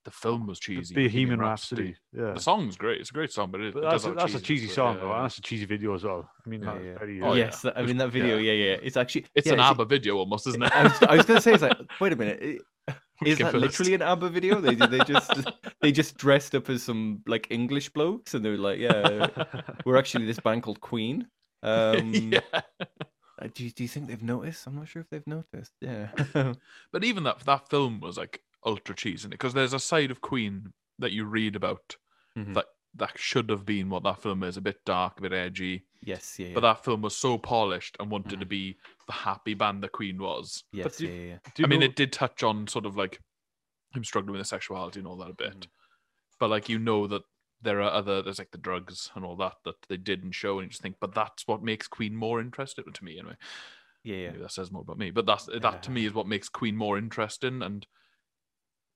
the film was cheesy. Bohemian Rhapsody. Yeah, The song's great. It's a great song, but it, but it that's, does a, have that's a cheesy to song, yeah, though, that's a cheesy video as well. I mean, Yeah, yeah. very. Oh, uh, yeah. yes, that- I mean that video. Yeah, yeah. It's actually It's yeah, an ABBA video almost, isn't it? I was, I was gonna say it's like, wait a minute, i- is that first. literally an ABBA video? They they just they just dressed up as some like English blokes, and they were like, yeah, we're actually this band called Queen. Um, yeah. uh, do you, do you think they've noticed? I'm not sure if they've noticed. Yeah, But even that that film was like ultra cheesy because there's a side of Queen that you read about Mhm. that that should have been what that film is a bit dark, a bit edgy. yes, yeah, yeah. But that film was so polished and wanted to Mhm. be the happy band that Queen was. yes, do yeah, yeah, yeah. do you I mean, it did touch on sort of like him struggling with his sexuality and all that a bit. Mhm. But like you know that there are other there's like the drugs and all that that they didn't show, and you just think, but that's what makes Queen more interesting to me anyway. yeah, yeah. Maybe that says more about me, but that's that to me is what makes Queen more interesting and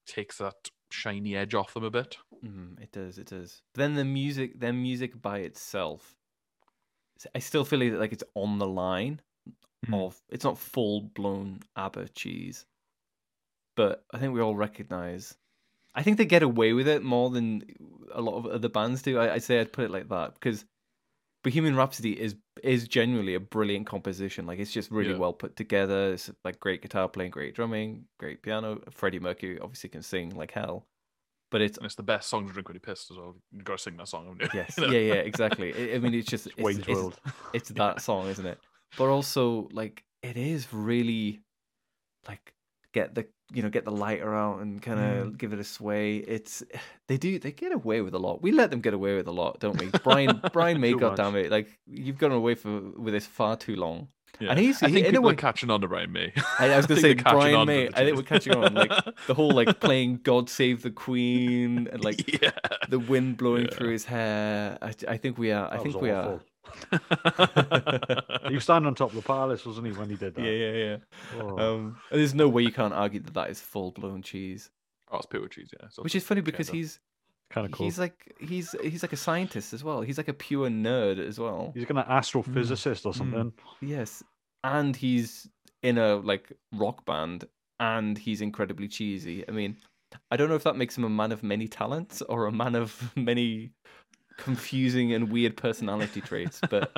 takes that shiny edge off them a bit. Mhm, it does, it does. Then the music, their music by itself, I still feel like it's on the line Mhm. of it's not full blown ABBA cheese, but I think we all recognize. I think they get away with it more than a lot of other bands do. I, I say I'd put it like that because Bohemian Rhapsody is is genuinely a brilliant composition. Like it's just really Yeah. well put together. It's like great guitar playing, great drumming, great piano. Freddie Mercury obviously can sing like hell, but it's And it's the best song to drink when you're pissed as well. You gotta sing that song, you? Yes, You know? yeah, yeah, exactly. I, I mean, it's just it's, it's, World. it's that song, isn't it? But also, like, it is really like get the you know get the lighter out and kind of Mm. give it a sway. It's they do they get away with a lot. We let them get away with a lot, don't we? Brian Brian May, Too goddamn it, like you've gone away for with this far too long. Yeah. And he's I he, think people way, are catching on to Brian May. I, I was gonna say catching Brian May. I think we're catching on, like the whole like playing "God Save the Queen" and like yeah. the wind blowing Yeah. through his hair. I, I think we are. I think we awful. are. He was standing on top of the palace, wasn't he, when he did that? Yeah, yeah, yeah. Oh. Um, and there's no way you can't argue that that is full blown cheese. oh, it's pure cheese, yeah. Which is funny because he's kind of cool. he's like he's he's like a scientist as well. He's like a pure nerd as well. He's gonna astrophysicist or something. Yes, and he's in a like rock band, and he's incredibly cheesy. I mean, I don't know if that makes him a man of many talents or a man of many confusing and weird personality traits. But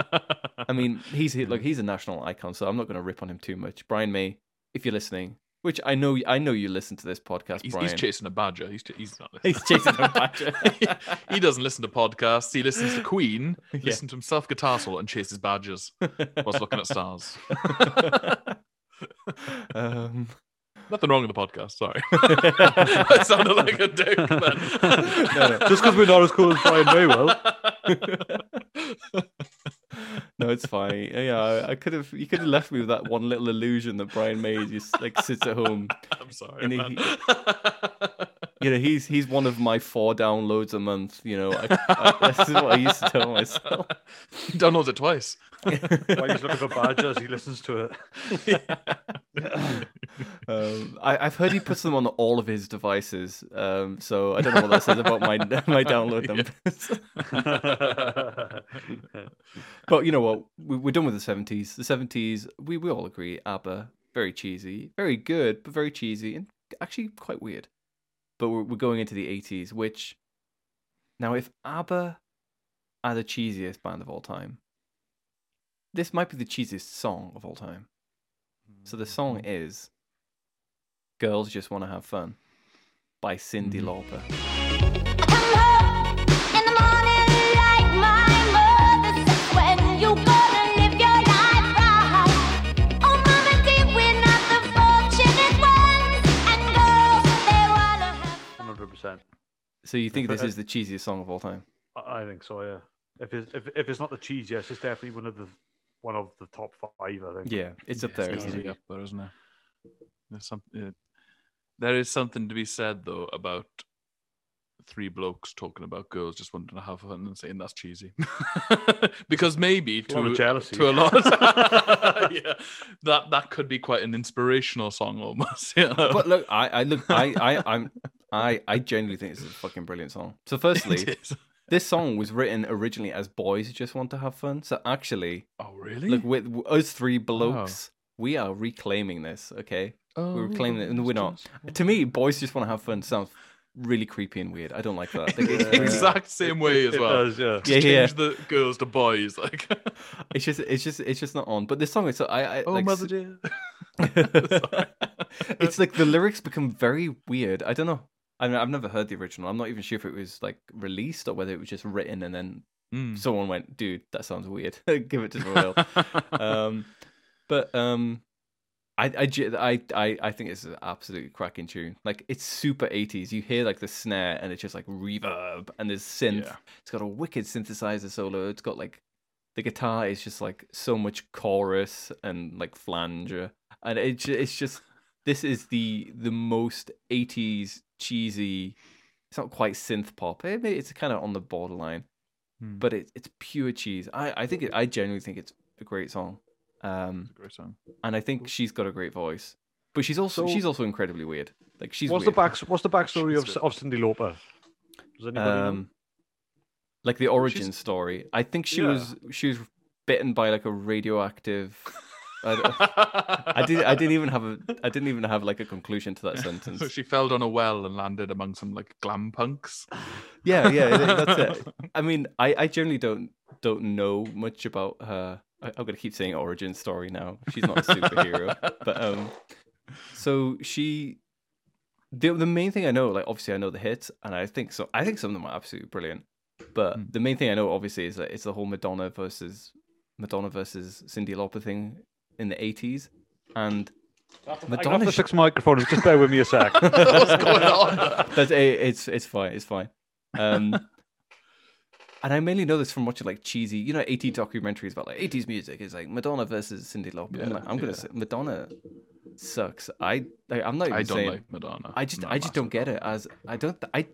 I mean, he's he- like he's a national icon, so I'm not going to rip on him too much. Brian May, if you're listening, which I know I know you listen to this podcast, he's, Brian. he's chasing a badger. He's, ch- he's not. He's chasing a badger. he doesn't listen to podcasts. He listens to Queen, listens to himself guitar solo, and chases badgers whilst looking at stars. um, Nothing wrong with the podcast. Sorry, I sounded like a dick. Then. No, no. Just because we're not as cool as Brian May, well. no, it's fine. Yeah, I, I could have. You could have left me with that one little illusion that Brian May just like sits at home. I'm sorry, And he- man. You know, he's he's one of my four downloads a month. You know, I, I, this is what I used to tell myself. He downloads it twice. While he's looking for badgers, he listens to it. Um, I, I've heard he puts them on all of his devices. Um, so I don't know what that says about my my download numbers. but you know what? We, we're done with the seventies. The seventies, we we all agree. ABBA, very cheesy, very good, but very cheesy, and actually quite weird. But we're we're going into the eighties, which now if ABBA are the cheesiest band of all time, this might be the cheesiest song of all time. So the song mm-hmm. is Girls Just Want to Have Fun by Cyndi mm-hmm. Lauper. So you think this Uh, is the cheesiest song of all time? I I think so, yeah. If it's, if, if it's not the cheesiest, it's definitely one of the one of the top five, I think. Yeah, it's up there. It's isn't easily it? up there, isn't it? There's some, uh, there is something to be said though about three blokes talking about girls just wanting to have fun and saying that's cheesy, because maybe A lot to of jealousy. to a lot, yeah, that that could be quite an inspirational song almost. You know? But look, I, I look, I, I, I'm, I, I genuinely think this is a fucking brilliant song. So, firstly, this song was written originally as boys just want to have fun. So actually, oh really? look, with with us three blokes, we are reclaiming this. Okay, oh, we're reclaiming it, and we're not. To me, boys just want to have fun sounds really creepy and weird. I don't like that. Like, it's, really- exact same way as It well. does, yeah. Just Yeah, yeah. change the girls to boys. Like, it's just, it's just, it's just not on. But this song is so I, I oh like, mother dear. it's like the lyrics become very weird. I don't know. I mean, I've never heard the original. I'm not even sure if it was like released or whether it was just written and then Mm. someone went, "Dude, that sounds weird. Give it to Will." um, but um, I, I, I, I, I think it's an absolutely cracking tune. Like it's super 80s. You hear like the snare and it's just like reverb and there's synth. Yeah. It's got a wicked synthesizer solo. It's got like the guitar is just like so much chorus and like flanger, and it, it's just this is the the most 80s cheesy. It's not quite synth pop. eh, it's kind of on the borderline, Hmm. but it, it's pure cheese. I, I think it, I genuinely think it's a great song. Um, It's a great song. and I think she's got a great voice, but she's also So- she's also incredibly weird. Like she's what's weird. the back? What's the backstory of, She's of Cyndi Lauper? Does anybody know? um, like the origin story. I think she Yeah. was she was bitten by like a radioactive. I, I didn't. I didn't even have a. I didn't even have like a conclusion to that sentence. So she fell down a well and landed among some like glam punks. Yeah, yeah, that's it. I mean, I, I generally don't don't know much about her. I, I'm gonna keep saying origin story now. She's not a superhero, but um, so she. The the main thing I know, like obviously I know the hits, and I think so. I think some of them are absolutely brilliant. But Hmm. the main thing I know, obviously, is that it's the whole Madonna versus Madonna versus Cyndi Lauper thing in the '80s, and I got Madonna. the fixed microphone. Just bear with me a sec. What's going on? That's it, it's it's fine. It's fine. Um, and I mainly know this from watching like cheesy, you know, 80 documentaries about like 80s music. It's like Madonna versus Cyndi Lauper. I'm, Yeah, like, I'm gonna yeah. say Madonna sucks. I like, I'm not even I don't saying. like Madonna. I just I'm not I a just don't massive get it as I don't I.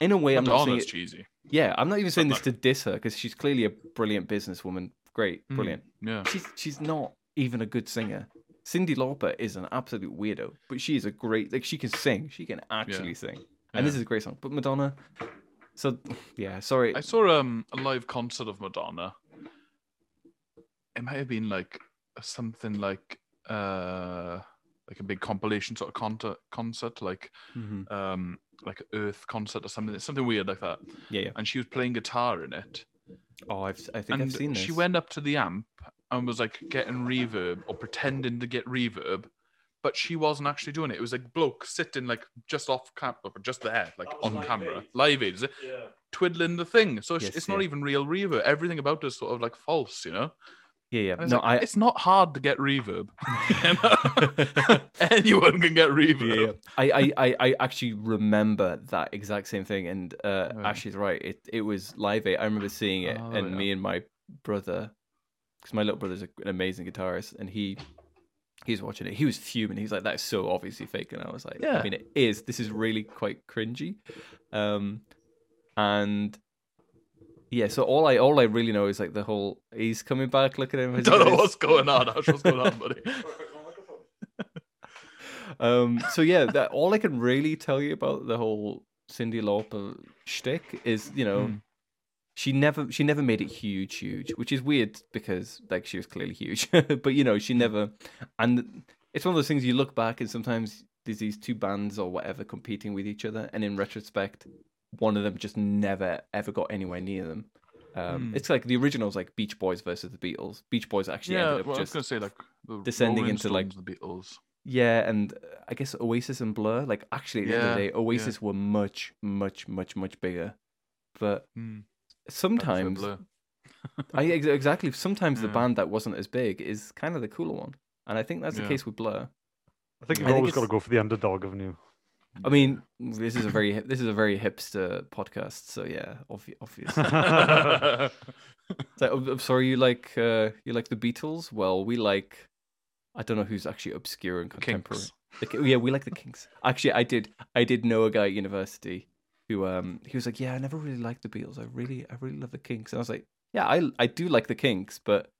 In a way, I'm not saying Madonna's it, cheesy. yeah. I'm not even saying this not- to diss her because she's clearly a brilliant businesswoman. Great, Mm, brilliant. Yeah. She's she's not even a good singer. Cyndi Lauper is an absolute weirdo, but she is a great like she can sing. She can actually sing, and this is a great song. But Madonna, so yeah, sorry. I saw um, a live concert of Madonna. It might have been like something like uh like a big compilation sort of concert, concert like Mhm. um like Earth concert or something, something weird like that. Yeah, yeah. And she was playing guitar in it. Oh, I've, I think and I've seen this. she went up to the amp and was like getting reverb or pretending to get reverb, but she wasn't actually doing it. It was like bloke sitting like just off camera, just there, like on camera, live aid, is it? Yeah. Twiddling the thing. So it's- Yes, it's not yeah. even real reverb. Everything about it is sort of like false, you know? Yeah, yeah. And it's No, like, I. it's not hard to get reverb. You know? Anyone can get reverb. Yeah, yeah. I, I, I, I actually remember that exact same thing, and uh, Right. Ashley's right. It, it was live. Aid. I remember seeing it, Oh, and yeah. me and my brother, because my little brother's a- an amazing guitarist, and he, he's watching it. He was fuming. He's like, "That's so obviously fake," and I was like, Yeah. I mean, it is. This is really quite cringy." Um, and yeah, so all I, all I really know is like the whole. He's coming back. Look at him. I don't know what's going on. Ash, What's going on, buddy? Um, so yeah, that all I can really tell you about the whole Cyndi Lauper shtick is, you know, Hmm. She never she never made it huge, huge, which is weird because like she was clearly huge, but you know she never, and it's one of those things you look back and sometimes there's these two bands or whatever competing with each other, and in retrospect, one of them just never ever got anywhere near them. Um, Hmm. It's like the originals, like Beach Boys versus the Beatles. Beach Boys actually yeah, ended up well, I was just gonna say like descending into, like, the Beatles. yeah, and uh, I guess Oasis and Blur, like actually at the end of the day, Oasis were much, much, much, much bigger. But Hmm. Sometimes, I ex- exactly. Sometimes the band that wasn't as big is kind of the cooler one, and I think that's the Yeah. case with Blur. I think you've think always got to go for the underdog, haven't you? I mean, this is a very this is a very hipster podcast, so yeah, obvi- obvious. So, I'm, I'm sorry, you like uh, you like the Beatles? Well, we like. I don't know who's actually obscure and contemporary. The Ki- yeah, we like the Kinks. Actually, I did. I did know a guy at university who um he was like, yeah, I never really liked the Beatles. I really, I really love the Kinks. And I was like, yeah, I I do like the Kinks, but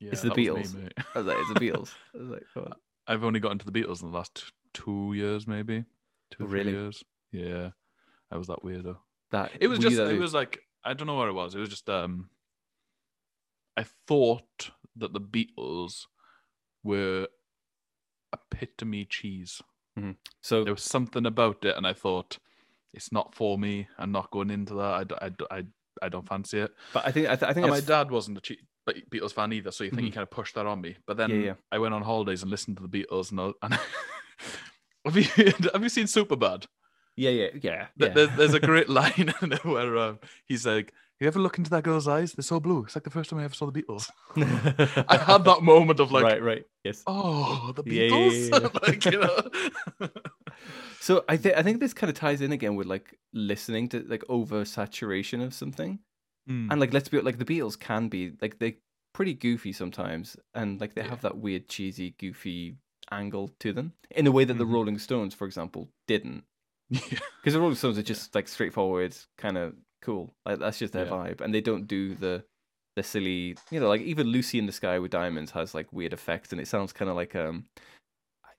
Yeah, It's the was me, Beatles. I was like, it's the Beatles. I was like, oh. I've only got into the Beatles in the last two years, maybe two or three Really? years. Yeah, I was that weirdo. that It was you just, it was like I don't know what it was. It was just um, I thought that the Beatles were epitome cheese. so There was something about it, and I thought it's not for me. I'm not going into that. I, I, I, I don't fancy it. But I think I, th- I think my dad wasn't a but Beatles fan either, so you think he kind of pushed that on me. But then Mm-hmm. yeah. I went on holidays and listened to the Beatles, and, I, and have you have you seen Superbad? yeah, yeah, yeah. Yeah. There's, there's a great line where um, he's like, "You ever look into that girl's eyes? They're so blue. It's like the first time I ever saw the Beatles." I had that moment of like, right, right, yes. "Oh, the Yeah, yeah, Beatles!" yeah, yeah. like you know. So I think I think this kind of ties in again with like listening to like oversaturation of something, Mm. and like let's be like the Beatles can be like they pretty goofy sometimes, and like they have that weird cheesy goofy angle to them in a way that the Mhm. Rolling Stones, for example, didn't. yeah. Because the Rolling Stones are just like straightforward, kind of cool. Like that's just their Yeah. vibe, and they don't do the the silly, you know, like even Lucy in the Sky with Diamonds has like weird effects, and it sounds kind of like um,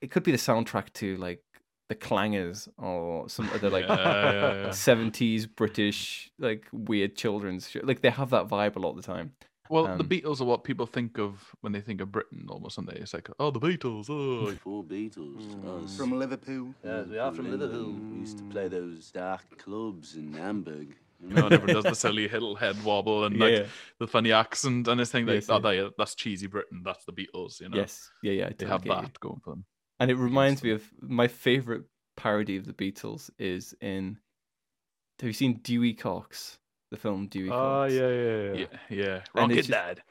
it could be the soundtrack to like the Clangers or some other like Yeah, yeah, yeah. seventies British like weird children's show. Like they have that vibe a lot of the time. Well, the Um, Beatles are what people think of when they think of Britain, almost, aren't they? It's like, oh, the Beatles. Oh, Four Beatles. us. From Liverpool. Yes, we are from Liverpool. We used to play those dark clubs in Hamburg. you no, know? and everyone does the silly little head wobble and like yeah. the funny accent and this thing. Like, Yes, oh, yeah. that's cheesy Britain. That's the Beatles. You know. Yes, yeah, yeah. I They have get you. that going for them. And it reminds me of my favorite parody of the Beatles is in. Have you seen Dewey Cox? The film Dewey Oh, Cox. yeah, yeah, yeah. Yeah, yeah. Rocket just- Dad.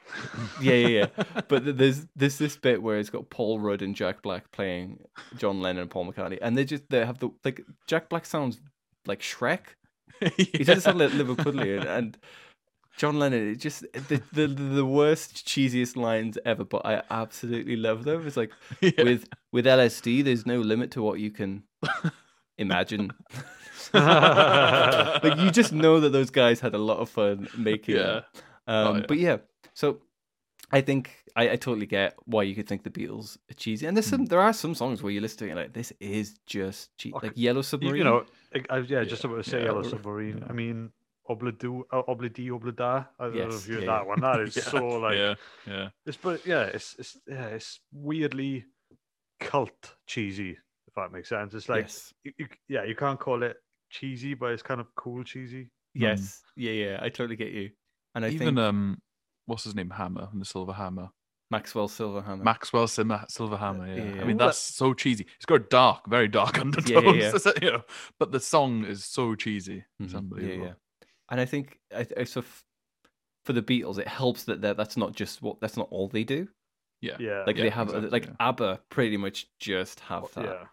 yeah, yeah, yeah. But there's there's this bit where it's got Paul Rudd and Jack Black playing John Lennon and Paul McCartney, and they just they have the like Jack Black sounds like Shrek. He doesn't sound like Liverpudlian, and John Lennon it just the, the the worst cheesiest lines ever, but I absolutely love them. It's like Yeah. with with LSD, there's no limit to what you can imagine. like you just know that those guys had a lot of fun making Yeah. it. Um, yeah. But yeah, so I think I, I totally get why you could think the Beatles are cheesy, and there's some there are some songs where you listen to it and like this is just cheesy, like Yellow Submarine. you know, I, I, yeah, just about to say Yellow Submarine. I mean, Oblidu, uh, Oblidi, Oblida. I don't know if you heard yeah, that yeah. one. That is Yeah, so like, yeah, yeah. it's but yeah, it's it's yeah, it's weirdly cult cheesy, if that makes sense. It's like, yes, you, you, yeah, you can't call it cheesy, but it's kind of cool cheesy. yes, yeah, yeah. I totally get you. And I Even think um, what's his name? Hammer and the Silver Hammer. Maxwell Silverhammer. Maxwell Sim- Silverhammer. Yeah. yeah. I mean that's so cheesy. It's got dark, very dark undertones. Yeah, yeah, undertones. you know, but the song is so cheesy. It's Mhm, unbelievable. Yeah, yeah. And I think I, I so f- for the Beatles, it helps that that's not just what that's not all they do. Yeah. Yeah. Like Yeah, they have exactly, like yeah. ABBA pretty much just have that. yeah. Uh,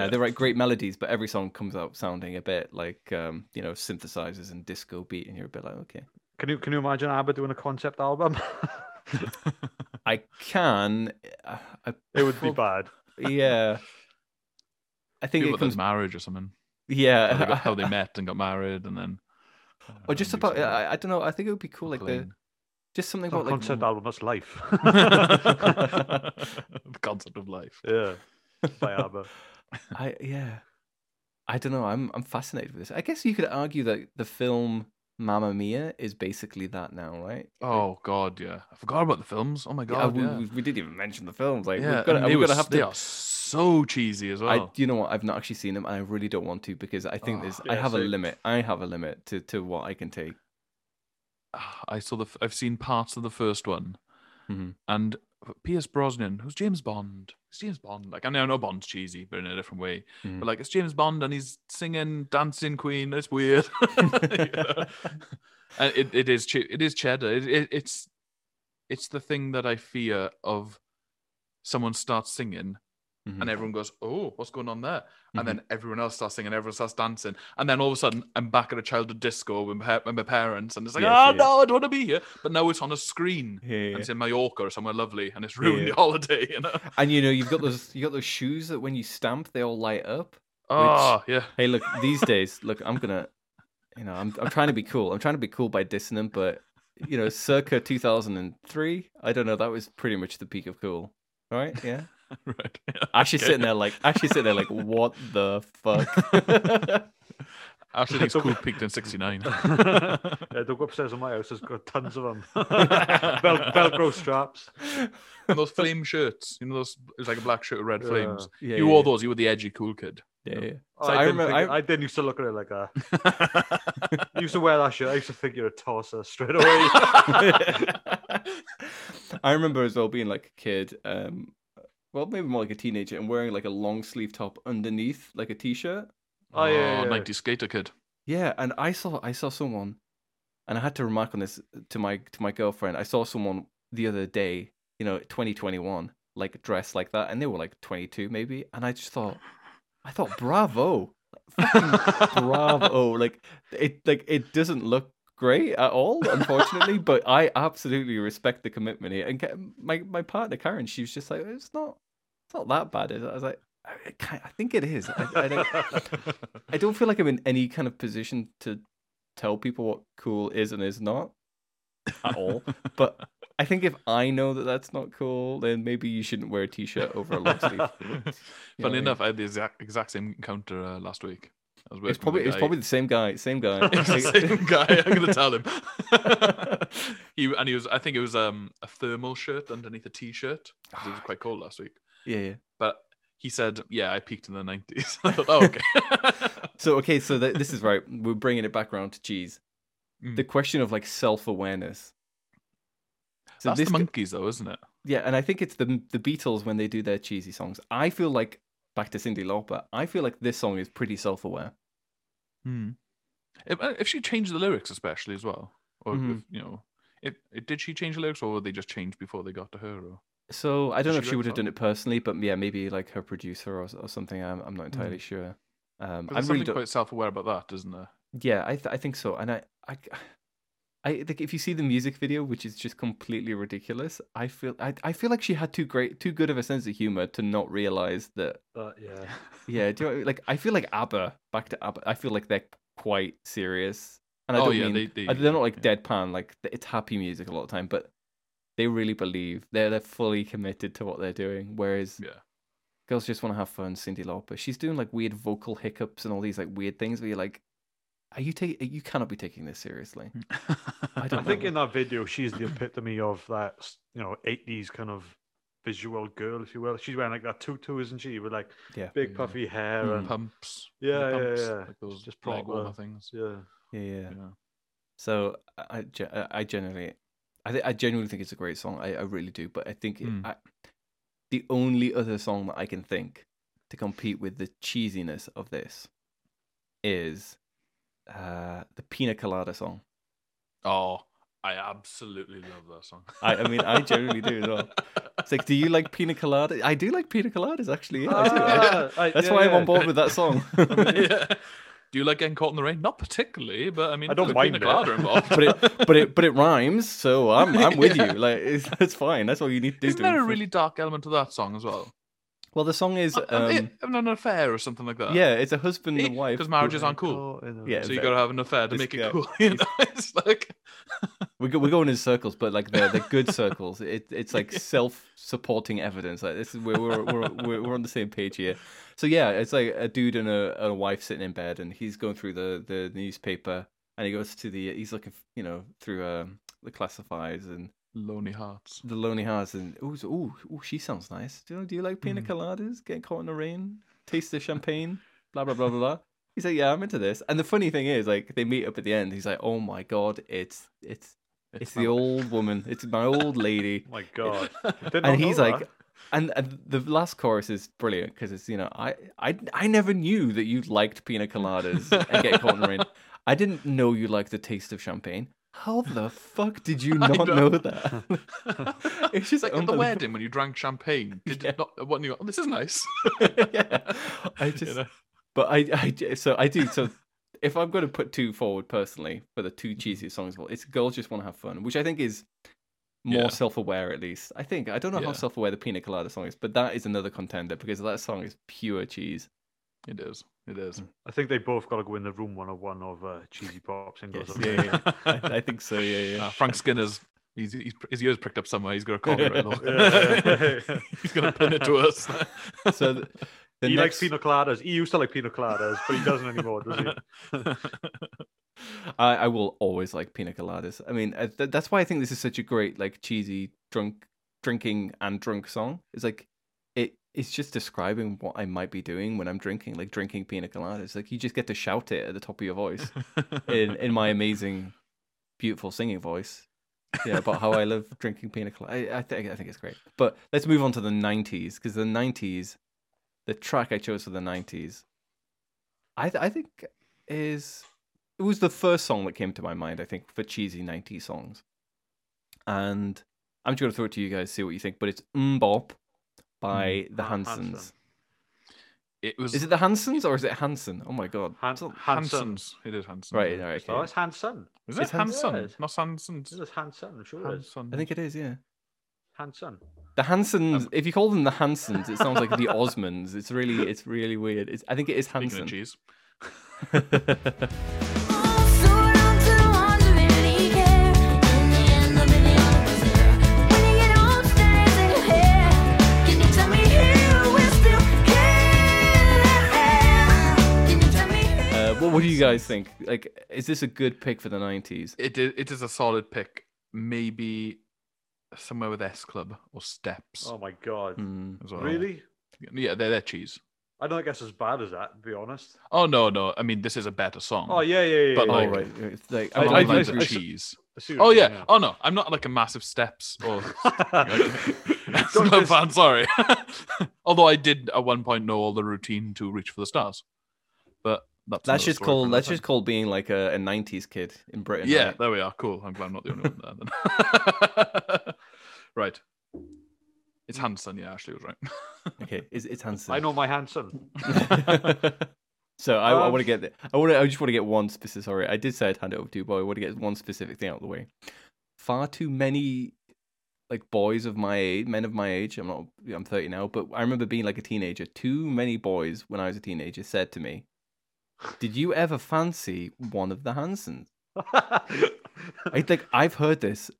Yeah. they write great melodies, but every song comes out sounding a bit like um, you know synthesizers and disco beat, and you're a bit like, okay, Can you can you imagine ABBA doing a concept album? I can. uh, I, it would be bad. Yeah, I think People it with their comes. marriage or something. Yeah, How they, got, how they met and got married and then. Or just uh, about. music I, I don't know. I think it would be cool, like the just something It's about like concept album, that's life. the concept of life. yeah. By ABBA. I yeah. I don't know. I'm I'm fascinated with this. I guess you could argue that the film Mamma Mia is basically that now, right? Oh God, yeah. I forgot about the films. Oh my Yeah, God, we, yeah. we, we didn't even mention the films. Like, yeah, we've got to, and we're gonna was- have they to. are so cheesy as I, well. you know what? I've not actually seen them, and I really don't want to because I think Oh, there's. I yeah, have a limit. I have a limit to, to what I can take. I saw the. I've seen parts of the first one, Mhm. and Pierce Brosnan, who's James Bond. It's James Bond. Like I know, I know Bond's cheesy, but in a different way. Mhm. But like it's James Bond, and he's singing, dancing Queen. It's weird. And it, it is che- it is cheddar. It, it, it's it's the thing that I fear of someone starts singing Mhm. and everyone goes, "Oh, what's going on there?" Mm-hmm. And then everyone else starts singing, everyone starts dancing, and then all of a sudden, I'm back at a childhood disco with my, with my parents, and it's like, Yes, "Oh no, I don't want to be here." But now it's on a screen, Yeah, yeah. and it's in Mallorca or somewhere lovely, and it's ruined yeah. the holiday, you know. And you know, you've got those. You got those shoes that when you stamp, they all light up. Oh yeah, Hey, look, these days, look, I'm gonna, you know, I'm I'm trying to be cool. I'm trying to be cool by dissing them, but you know, circa 2003, I don't know, that was pretty much the peak of cool, right? Yeah. right. Actually, Okay. sitting there like, actually sitting there like, what the fuck? Actually, think cool peaked in '69. yeah, don't go upstairs in my house. There's got tons of them. Vel- Velcro straps. and those flame shirts, you know, those it's like a black shirt with red Yeah. flames. Yeah, you yeah, wore yeah. those. You were the edgy cool kid. yeah, yeah. Oh, I, I, didn't remember, think- I, I didn't used to look at it like that. I used to wear that shirt. I used to think you're a tosser straight away. I remember as well being like a kid, um, well, maybe more like a teenager, and wearing like a long sleeve top underneath like a t-shirt. Oh, yeah, yeah, yeah. 90s skater kid. Yeah, and I saw I saw someone, and I had to remark on this to my to my girlfriend. I saw someone the other day, you know, 2021, like dressed like that, and they were like 22 maybe, and I just thought, I thought, bravo, Fucking bravo, like it like it doesn't look great at all, unfortunately, but I absolutely respect the commitment here. And my my partner Karen, she was just like, it's not it's not that bad. is it?" I was like. I, I think it is. I, I, don't, I don't feel like I'm in any kind of position to tell people what cool is and is not at all. but I think if I know that that's not cool, then maybe you shouldn't wear a t-shirt over a long sleeve. You know I Funny mean? enough, I had the exact, exact same encounter uh, last week. I was It's probably it's probably the same guy. Same guy. Same guy. I'm gonna tell him. he and he was. I think it was um a thermal shirt underneath a t-shirt. It was quite cold last week. Yeah, yeah. But he said, "Yeah, I peaked in the '90s." I thought, "Oh, okay." So okay, so th- this is right. We're bringing it back around to cheese. Mm. The question of like self-awareness. So That's this the Monkees, though, isn't it? Yeah, and I think it's the the Beatles when they do their cheesy songs. I feel like back to Cyndi Lauper. I feel like this song is pretty self-aware. Hmm. If, uh, if she changed the lyrics, especially as well, or Mhm. if, you know, it, it did she change the lyrics, or were they just changed before they got to her? Or So I don't know if she would have done it personally, but yeah, maybe like her producer or or something. I'm I'm not entirely sure. Um, 'Cause I there's really something quite self-aware about that, isn't there? Yeah, I th- I think so, and I I. I think if you see the music video, which is just completely ridiculous, I feel I, I feel like she had too great, too good of a sense of humor to not realize that. Uh, yeah. Yeah, do you know, like I feel like ABBA. Back to ABBA, I feel like they're quite serious, and I Oh, don't yeah, mean they- they- uh, they're not like yeah. deadpan. Like it's happy music a lot of time, but they really believe they're they're fully committed to what they're doing. Whereas Yeah. girls just want to have fun. Cyndi Lauper, she's doing like weird vocal hiccups and all these like weird things where you're like, are you take you cannot be taking this seriously. I I don't think in that video, she's the epitome of that, you know, 80s kind of visual girl, if you will. She's wearing like that tutu, isn't she? With like Yeah. big puffy hair Mm. and Pumps. yeah, the yeah, pumps, yeah. Like those just leg warmer proper things. Yeah. Yeah, yeah. Yeah. So I, I, ge- I- I generally, I, th- I genuinely think it's a great song. I, I really do. But I think it, Mm. I, the only other song that I can think to compete with the cheesiness of this is uh, the Pina Colada song. Oh, I absolutely love that song. I, I mean, I generally do as well. It's like, do you like Pina Colada? I do like Pina Coladas, actually. Yeah, I do. Ah, I- That's yeah, why I'm on board with that song. yeah. Do you like getting caught in the rain? Not particularly, but I mean, I don't mind pina it. involved. but it, but it, but it rhymes, so I'm, I'm with Yeah. you. Like, it's, it's fine. That's all you need to do. Isn't to there a really dark element to that song as well? Well, the song is, Are they um, having an affair or something like that? yeah, it's a husband and wife. Because marriages aren't cool. Yeah, so you got to have an affair to make it guy- cool. You know? it's like we go, we're going in circles, but like the the good circles. It, it's like self-supporting evidence. Like this is we're we're, we're we're we're on the same page here. So yeah, it's like a dude and a, a wife sitting in bed, and he's going through the the newspaper, and he goes to the he's looking you know through um the classifieds and lonely hearts. the lonely hearts, and ooh so- ooh, ooh she sounds nice. Do you, do you like pina Mm. coladas? Getting caught in the rain, taste the champagne, blah blah blah blah blah. He's like, yeah, I'm into this. And the funny thing is, like, they meet up at the end. He's like, oh my god, it's it's it's, the my- old woman. It's my old lady. my God. And he's like, that. and, and the last chorus is brilliant because it's you know I I I never knew that you liked pina coladas and get caught in the rain. I didn't know you liked the taste of champagne. How the fuck did you I not know. know that? it's just like at the wedding when you drank champagne. Did Yeah. not? What? You go, oh, this is nice. yeah. I just, know? but I, I, so I do. So if I'm going to put two forward personally for the two Mm-hmm. cheesiest songs, well, it's girls just want to have fun, which I think is more Yeah. self-aware at least. I think I don't know how self-aware the Pina Colada song is, but that is another contender because that song is pure cheese. It is. It is. I think they both got to go in the room one of one of uh, cheesy pops singles. Yes, yeah, yeah. I, I think so. Yeah, yeah. Uh, Frank Skinner's. He's, he's, his ears pricked up somewhere. He's got a copyright law. Yeah. he's going to pin it to us. So the, the he next, likes pina coladas. He used to like pina coladas, but he doesn't anymore, does he? I, I will always like pina coladas. I mean, uh, th- that's why I think this is such a great, like, cheesy drunk drinking and drunk song. It's like it. It's just describing what I might be doing when I'm drinking, like drinking pina coladas. Like you just get to shout it at the top of your voice in in my amazing, beautiful singing voice. Yeah, about how I love drinking pina colada. I, I think I think it's great. But let's move on to the '90s because the '90s, the track I chose for the '90s, I th- I think is it was the first song that came to my mind. I think for cheesy '90s songs, and I'm just gonna throw it to you guys see what you think. But it's MMMBop Mm-hmm. by the Hansons. Hanson. It was Is it the Hansons or is it Hanson? Oh my god! Han- It's not- Hanson. Hanson's. It is Hanson. Right, all right, Oh, it's Hanson. Is It's it Hanson? Hanson. Not Hanson's. It is Hanson. I'm sure it is. Hanson. I think it is. Yeah. Hanson. The Hansons. Um, if you call them the Hansons, it sounds like the Osmonds. It's really, it's really weird. It's, I think it is Speaking Hanson. cheese. what, what do you guys think? Like, is this a good pick for the nineties? It is, it is a solid pick. Maybe somewhere with S Club or Steps. Oh my god. Hmm. As well. Really? Yeah, they're, they're cheese. I don't guess as bad as that, to be honest. Oh no, no. I mean, this is a better song. Oh yeah, yeah, yeah. But yeah, like- yeah. right, it's like I- I, I'm I- not I- like even- cheese. I Oh you're yeah. Oh no, I'm not like a massive Steps or S Don't Club dis- fan. Sorry. Although I did at one point know all the routine to reach for the stars, but that's that's another just story for called that's just called being like a, a '90s kid in Britain. Yeah, right? there we are. Cool. I'm glad I'm not the only one there. Then. right. It's Hanson. Yeah, Ashley was right. Okay, it's, it's Hanson. I know my Hanson. so I, I Um, want to get the, I want to I just want to get one specific. Sorry, I did say I'd hand it over to you, but I want to get one specific thing out of the way. Far too many like boys of my age, men of my age. I'm not. I'm 30 now, but I remember being like a teenager. Too many boys when I was a teenager said to me, "Did you ever fancy one of the Hansons?" I think I've heard this.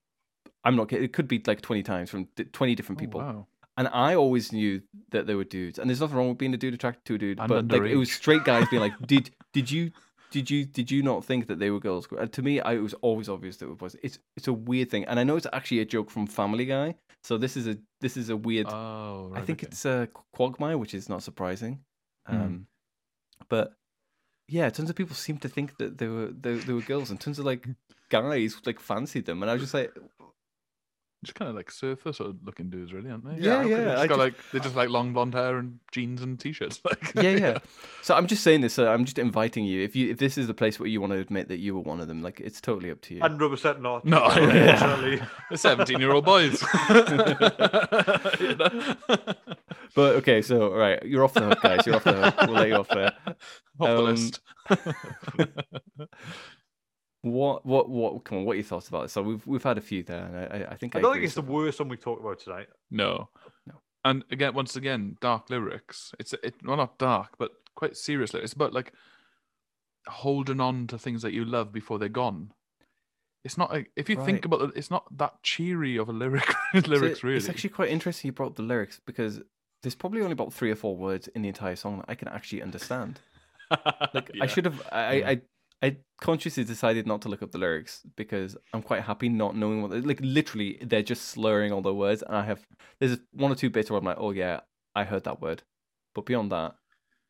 I'm not kidding. It could be like 20 times from 20 different people. Oh, wow. And I always knew that they were dudes. And there's nothing wrong with being a dude attracted to a dude. And but like it was straight guys being like, Did did you did you did you not think that they were girls? Uh, to me, I, it was always obvious that it was. It's it's a weird thing, and I know it's actually a joke from Family Guy. So this is a this is a weird. Oh, I think okay. it's uh, Quagmire, which is not surprising. Hmm. Um, but yeah, tons of people seem to think that they were they, they were girls, and tons of like guys like fancied them, and I was just like, just kind of like surfer sort of looking dudes, really, aren't they? Yeah, They yeah, just I got just- like they're just like long blonde hair and jeans and t-shirts. Like, yeah, yeah. So I'm just saying this. Uh, I'm just inviting you. If you if this is the place where you want to admit that you were one of them, like it's totally up to you. Hundred percent not. No, unfortunately. the seventeen-year-old boys. You know? But okay, so all right, you're off the hook, guys. You're off the hook. We'll let you off there. Off the Um, list. What what what? Come on, what are your thoughts about it? So we've we've had a few there, and I I, I think I I don't think it's the with worst one we talked about tonight. No. No. And again, once again, dark lyrics. It's it well not dark, but quite seriously. It's about like holding on to things that you love before they're gone. It's not like if you Right. think about it, it's not that cheery of a lyric So lyrics really. It's actually quite interesting you brought up the lyrics because there's probably only about three or four words in the entire song that I can actually understand. Like I should have I, Yeah. I I consciously decided not to look up the lyrics because I'm quite happy not knowing what they like literally they're just slurring all the words and I have there's one or two bits where I'm like, oh yeah, I heard that word. But beyond that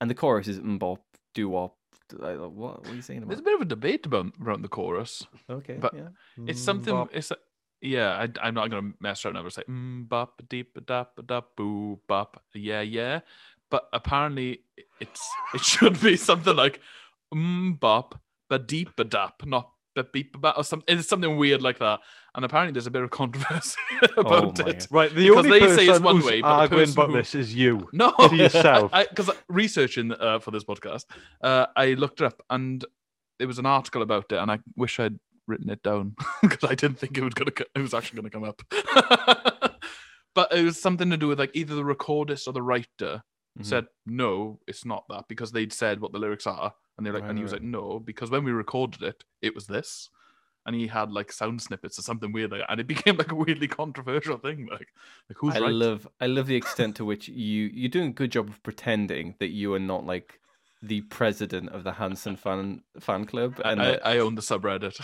and the chorus is mbop, doo wop. Like, what, what are you saying about? There's a bit of a debate about around the chorus. Okay, but yeah. It's something. bop. It's a, yeah. I, I'm not gonna mess around. Never say mm, bop deep dap dap boo bop. Yeah, yeah. But apparently, it's it should be something like mm, bop ba deep dap, not ba beep ba or something. It's something weird like that. And apparently, there's a bit of controversy about Oh my it. Right, the Because only they person say it's one way, but the arguing person about who- this is you. No, to yourself. Because researching uh, for this podcast, uh, I looked it up and there was an article about it, and I wish I'd written it down because I didn't think it was gonna. co- It was actually gonna come up. but it was something to do with like either the recordist or the writer Mhm. said no, it's not that because they'd said what the lyrics are, and they're like, Right, and he was right. like, no, because when we recorded it, it was this. And he had like sound snippets or something weird, like, and it became like a weirdly controversial thing. Like, like who's I right? love I love the extent to which you you're doing a good job of pretending that you are not like the president of the Hanson fan fan club and I, I own the subreddit.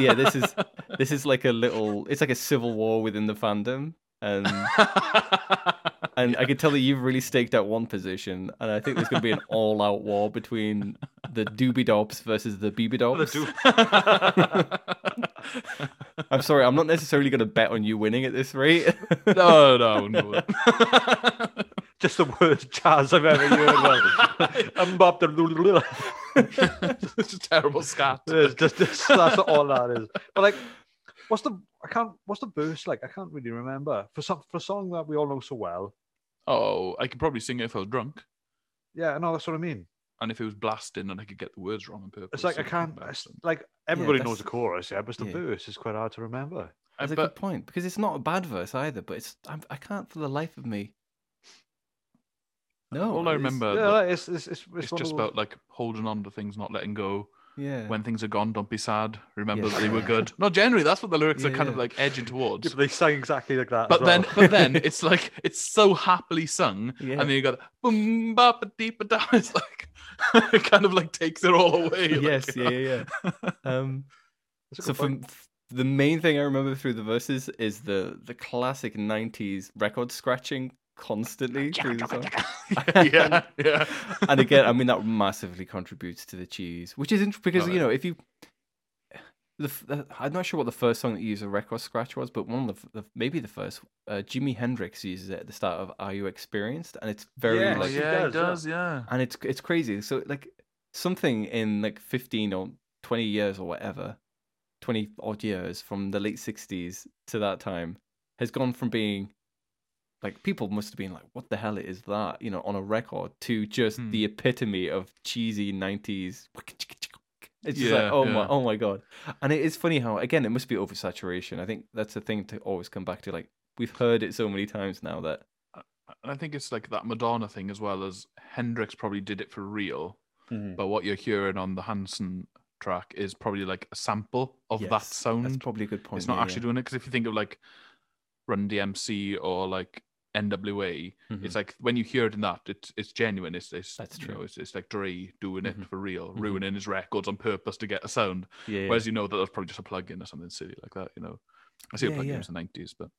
yeah this is this is like a little it's like a civil war within the fandom and and I can tell that you've really staked out one position and I think there's going to be an all out war between the Doobie Dops versus the Beebe Dops. I'm sorry, I'm not necessarily going to bet on you winning at this rate. no, no, no. Just the worst jazz I've ever heard. Well, I'm bop the it's a terrible scat. It's just, just that's all that is. But like, what's the I can't what's the verse like? I can't really remember for some for a song that we all know so well. Oh, I could probably sing it if I was drunk, Yeah, no, that's what I mean. and if it was blasting, and I could get the words wrong on purpose. It's like I can't. It's like everybody knows that's- the chorus, yeah, but the yeah. verse is quite hard to remember. That's a but good point because it's not a bad verse either, but it's I'm, I can't for the life of me. No, all I it's- remember, yeah, like, it's it's it's, it's one of just those- about like holding on to things, not letting go. Yeah, When things are gone, don't be sad. Remember Yes. that they were good. No, generally, that's what the lyrics are Yeah, kind of like edging towards. Yeah, but they sang exactly like that. as But then, well. but then it's like it's so happily sung, Yeah. and then you got boom bop a deep a down. It's like it kind of like takes it all away. yes, you yeah, yeah, yeah. Um, so good for point. f- the main thing I remember through the verses is the the classic '90s record scratching constantly through the song. yeah, yeah. and again, I mean that massively contributes to the cheese, which is interesting because Oh, you know if you, the, the I'm not sure what the first song that used a record scratch was, but one of the, the maybe the first, uh, Jimi Hendrix uses it at the start of "Are You Experienced?" and it's very Yes, Oh, like, yeah, does, it does, yeah. and it's it's crazy. So like something in like 15 or 20 years or whatever, 20 odd years from the late 60s to that time has gone from being like people must have been like, what the hell is that? You know, on a record to just Hmm. the epitome of cheesy 90s. It's just like, oh my, oh my god! And it is funny how again it must be oversaturation. I think that's the thing to always come back to. Like we've heard it so many times now that And I think it's like that Madonna thing as well as Hendrix probably did it for real, Mm-hmm. but what you're hearing on the Hanson track is probably like a sample of that sound. That's probably a good point. it's not yeah, actually yeah. doing it because if you think of like Run DMC or like NWA. Mhm. It's like when you hear it in that, it's it's genuine. It's it's That's you true. know, it's, it's like Dre doing it Mhm. for real, Mhm. ruining his records on purpose to get a sound. Yeah. Whereas you know that was probably just a plug-in or something silly like that. You know, I see a Yeah, plug-in yeah. was the nineties, but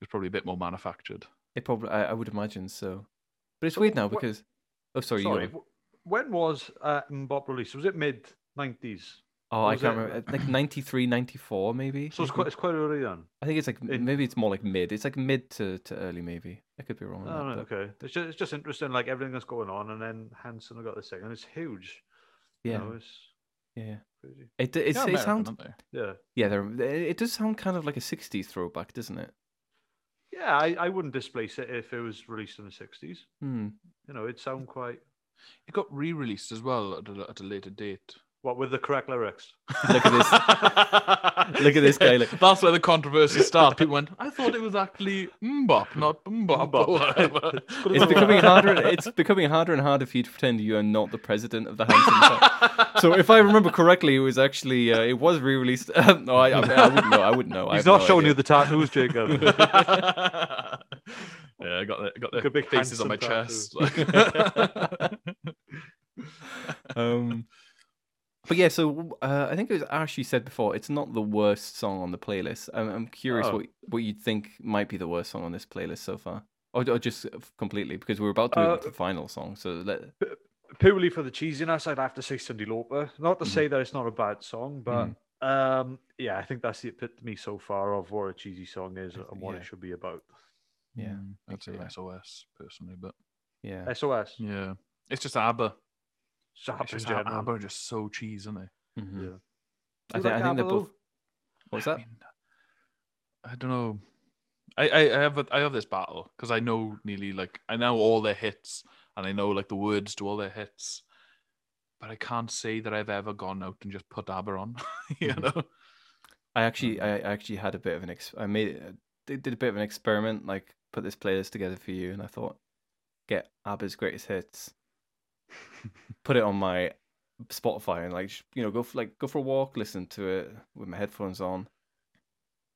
it's probably a bit more manufactured. It probably, I, I would imagine so. But it's So weird now what- because. Oh, sorry. Sorry, You go. when was uh, MMMBop released? Was it mid nineties? Oh, I can't it- remember. Like 93, 94 maybe. So it's quite it's quite early then. I think it's like in- maybe it's more like mid. It's like mid to, to early maybe. I could be wrong. Oh, on right, but okay. It's just, it's just interesting, like everything that's going on, and then Hanson have got this thing, and it's huge. You Yeah. know, it's Yeah. crazy. It d- it's, They're it sounds aren't? Yeah, yeah. They're, it does sound kind of like a '60s throwback, doesn't it? yeah. I, I wouldn't displace it if it was released in the sixties. Hmm. You know, it'd sound quite It got re-released as well at a, at a later date. What with the correct lyrics. Look at this. Look at this guy, look. That's where the controversy started. People went, "I thought it was actually mbop, not mbop." or whatever." It's becoming harder. It's becoming harder and harder for you to pretend you are not the president of the Hanson. so if I remember correctly, it was actually uh, it was re-released. no, I, I, I wouldn't know. I wouldn't know. He's not no showing idea. you the tattoos, Jacob. yeah, I got the, got the Got big faces on my handsome chest. um, but yeah, so uh, I think it was Ash you said before. It's not the worst song on the playlist. I'm, I'm curious Oh. what what you'd think might be the worst song on this playlist so far, or, or just completely because we're about to move Uh, on to the final song. So let, Purely for the cheesiness, I'd have to say Cyndi Lauper. Not to Mm-hmm. say that it's not a bad song, but um, yeah, I think that's the epitome so far of what a cheesy song is and what yeah. it should be about. yeah, Mm, I'd say yeah. SOS personally, but yeah, SOS. yeah, it's just ABBA. Shut It's up in just. ABBA are just so cheese, aren't they? Mhm. Yeah. I Do you think like I think they're both. What's that? I, mean, I don't know. I, I, I have a, I have this battle because I know nearly like I know all their hits and I know like the words to all their hits, but I can't say that I've ever gone out and just put ABBA on. you Mhm. know, I actually, I I actually had a bit of an ex. I made, uh, did, did a bit of an experiment, like put this playlist together for you, and I thought, get ABBA's greatest hits, put it on my Spotify, and like you know, go for like go for a walk, listen to it with my headphones on.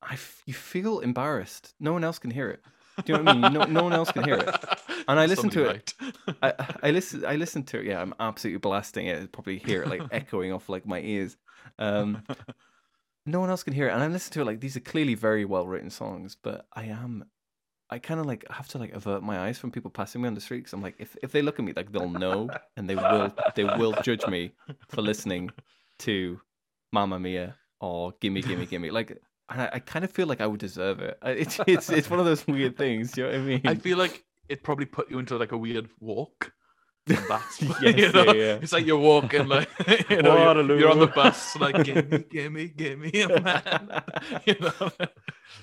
I f- you feel embarrassed. No one else can hear it. Do you know what I mean? No, no one else can hear it. And I listen to it. I, I listen I listen to it. Yeah, I'm absolutely blasting it. Probably hear it like echoing off like my ears. Um, no one else can hear it, and I listen to it like these are clearly very well written songs, but I am. I kind of like have to like avert my eyes from people passing me on the street because I'm like, if if they look at me, like they'll know, and they will they will judge me for listening to Mamma Mia or Gimme Gimme Gimme. Like, and I, I kind of feel like I would deserve it. It's it's it's one of those weird things. Do you know what I mean? I feel like it probably put you into like a weird walk. And That's Yes, you know, yeah, yeah. it's like you're walking like you know you're, you're on the bus like gimme gimme gimme man you know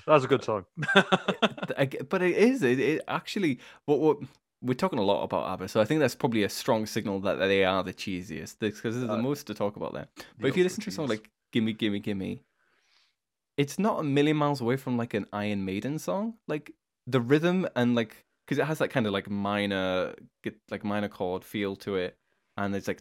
That's a good song. But it is. It, it actually. What what we're talking a lot about ABBA, so I think that's probably a strong signal that they are the cheesiest because there's the Uh, most to talk about there. But if you listen to a song like "Gimme Gimme Gimme," it's not a million miles away from like an Iron Maiden song. Like the rhythm and like because it has that kind of like minor, like minor chord feel to it. And it's like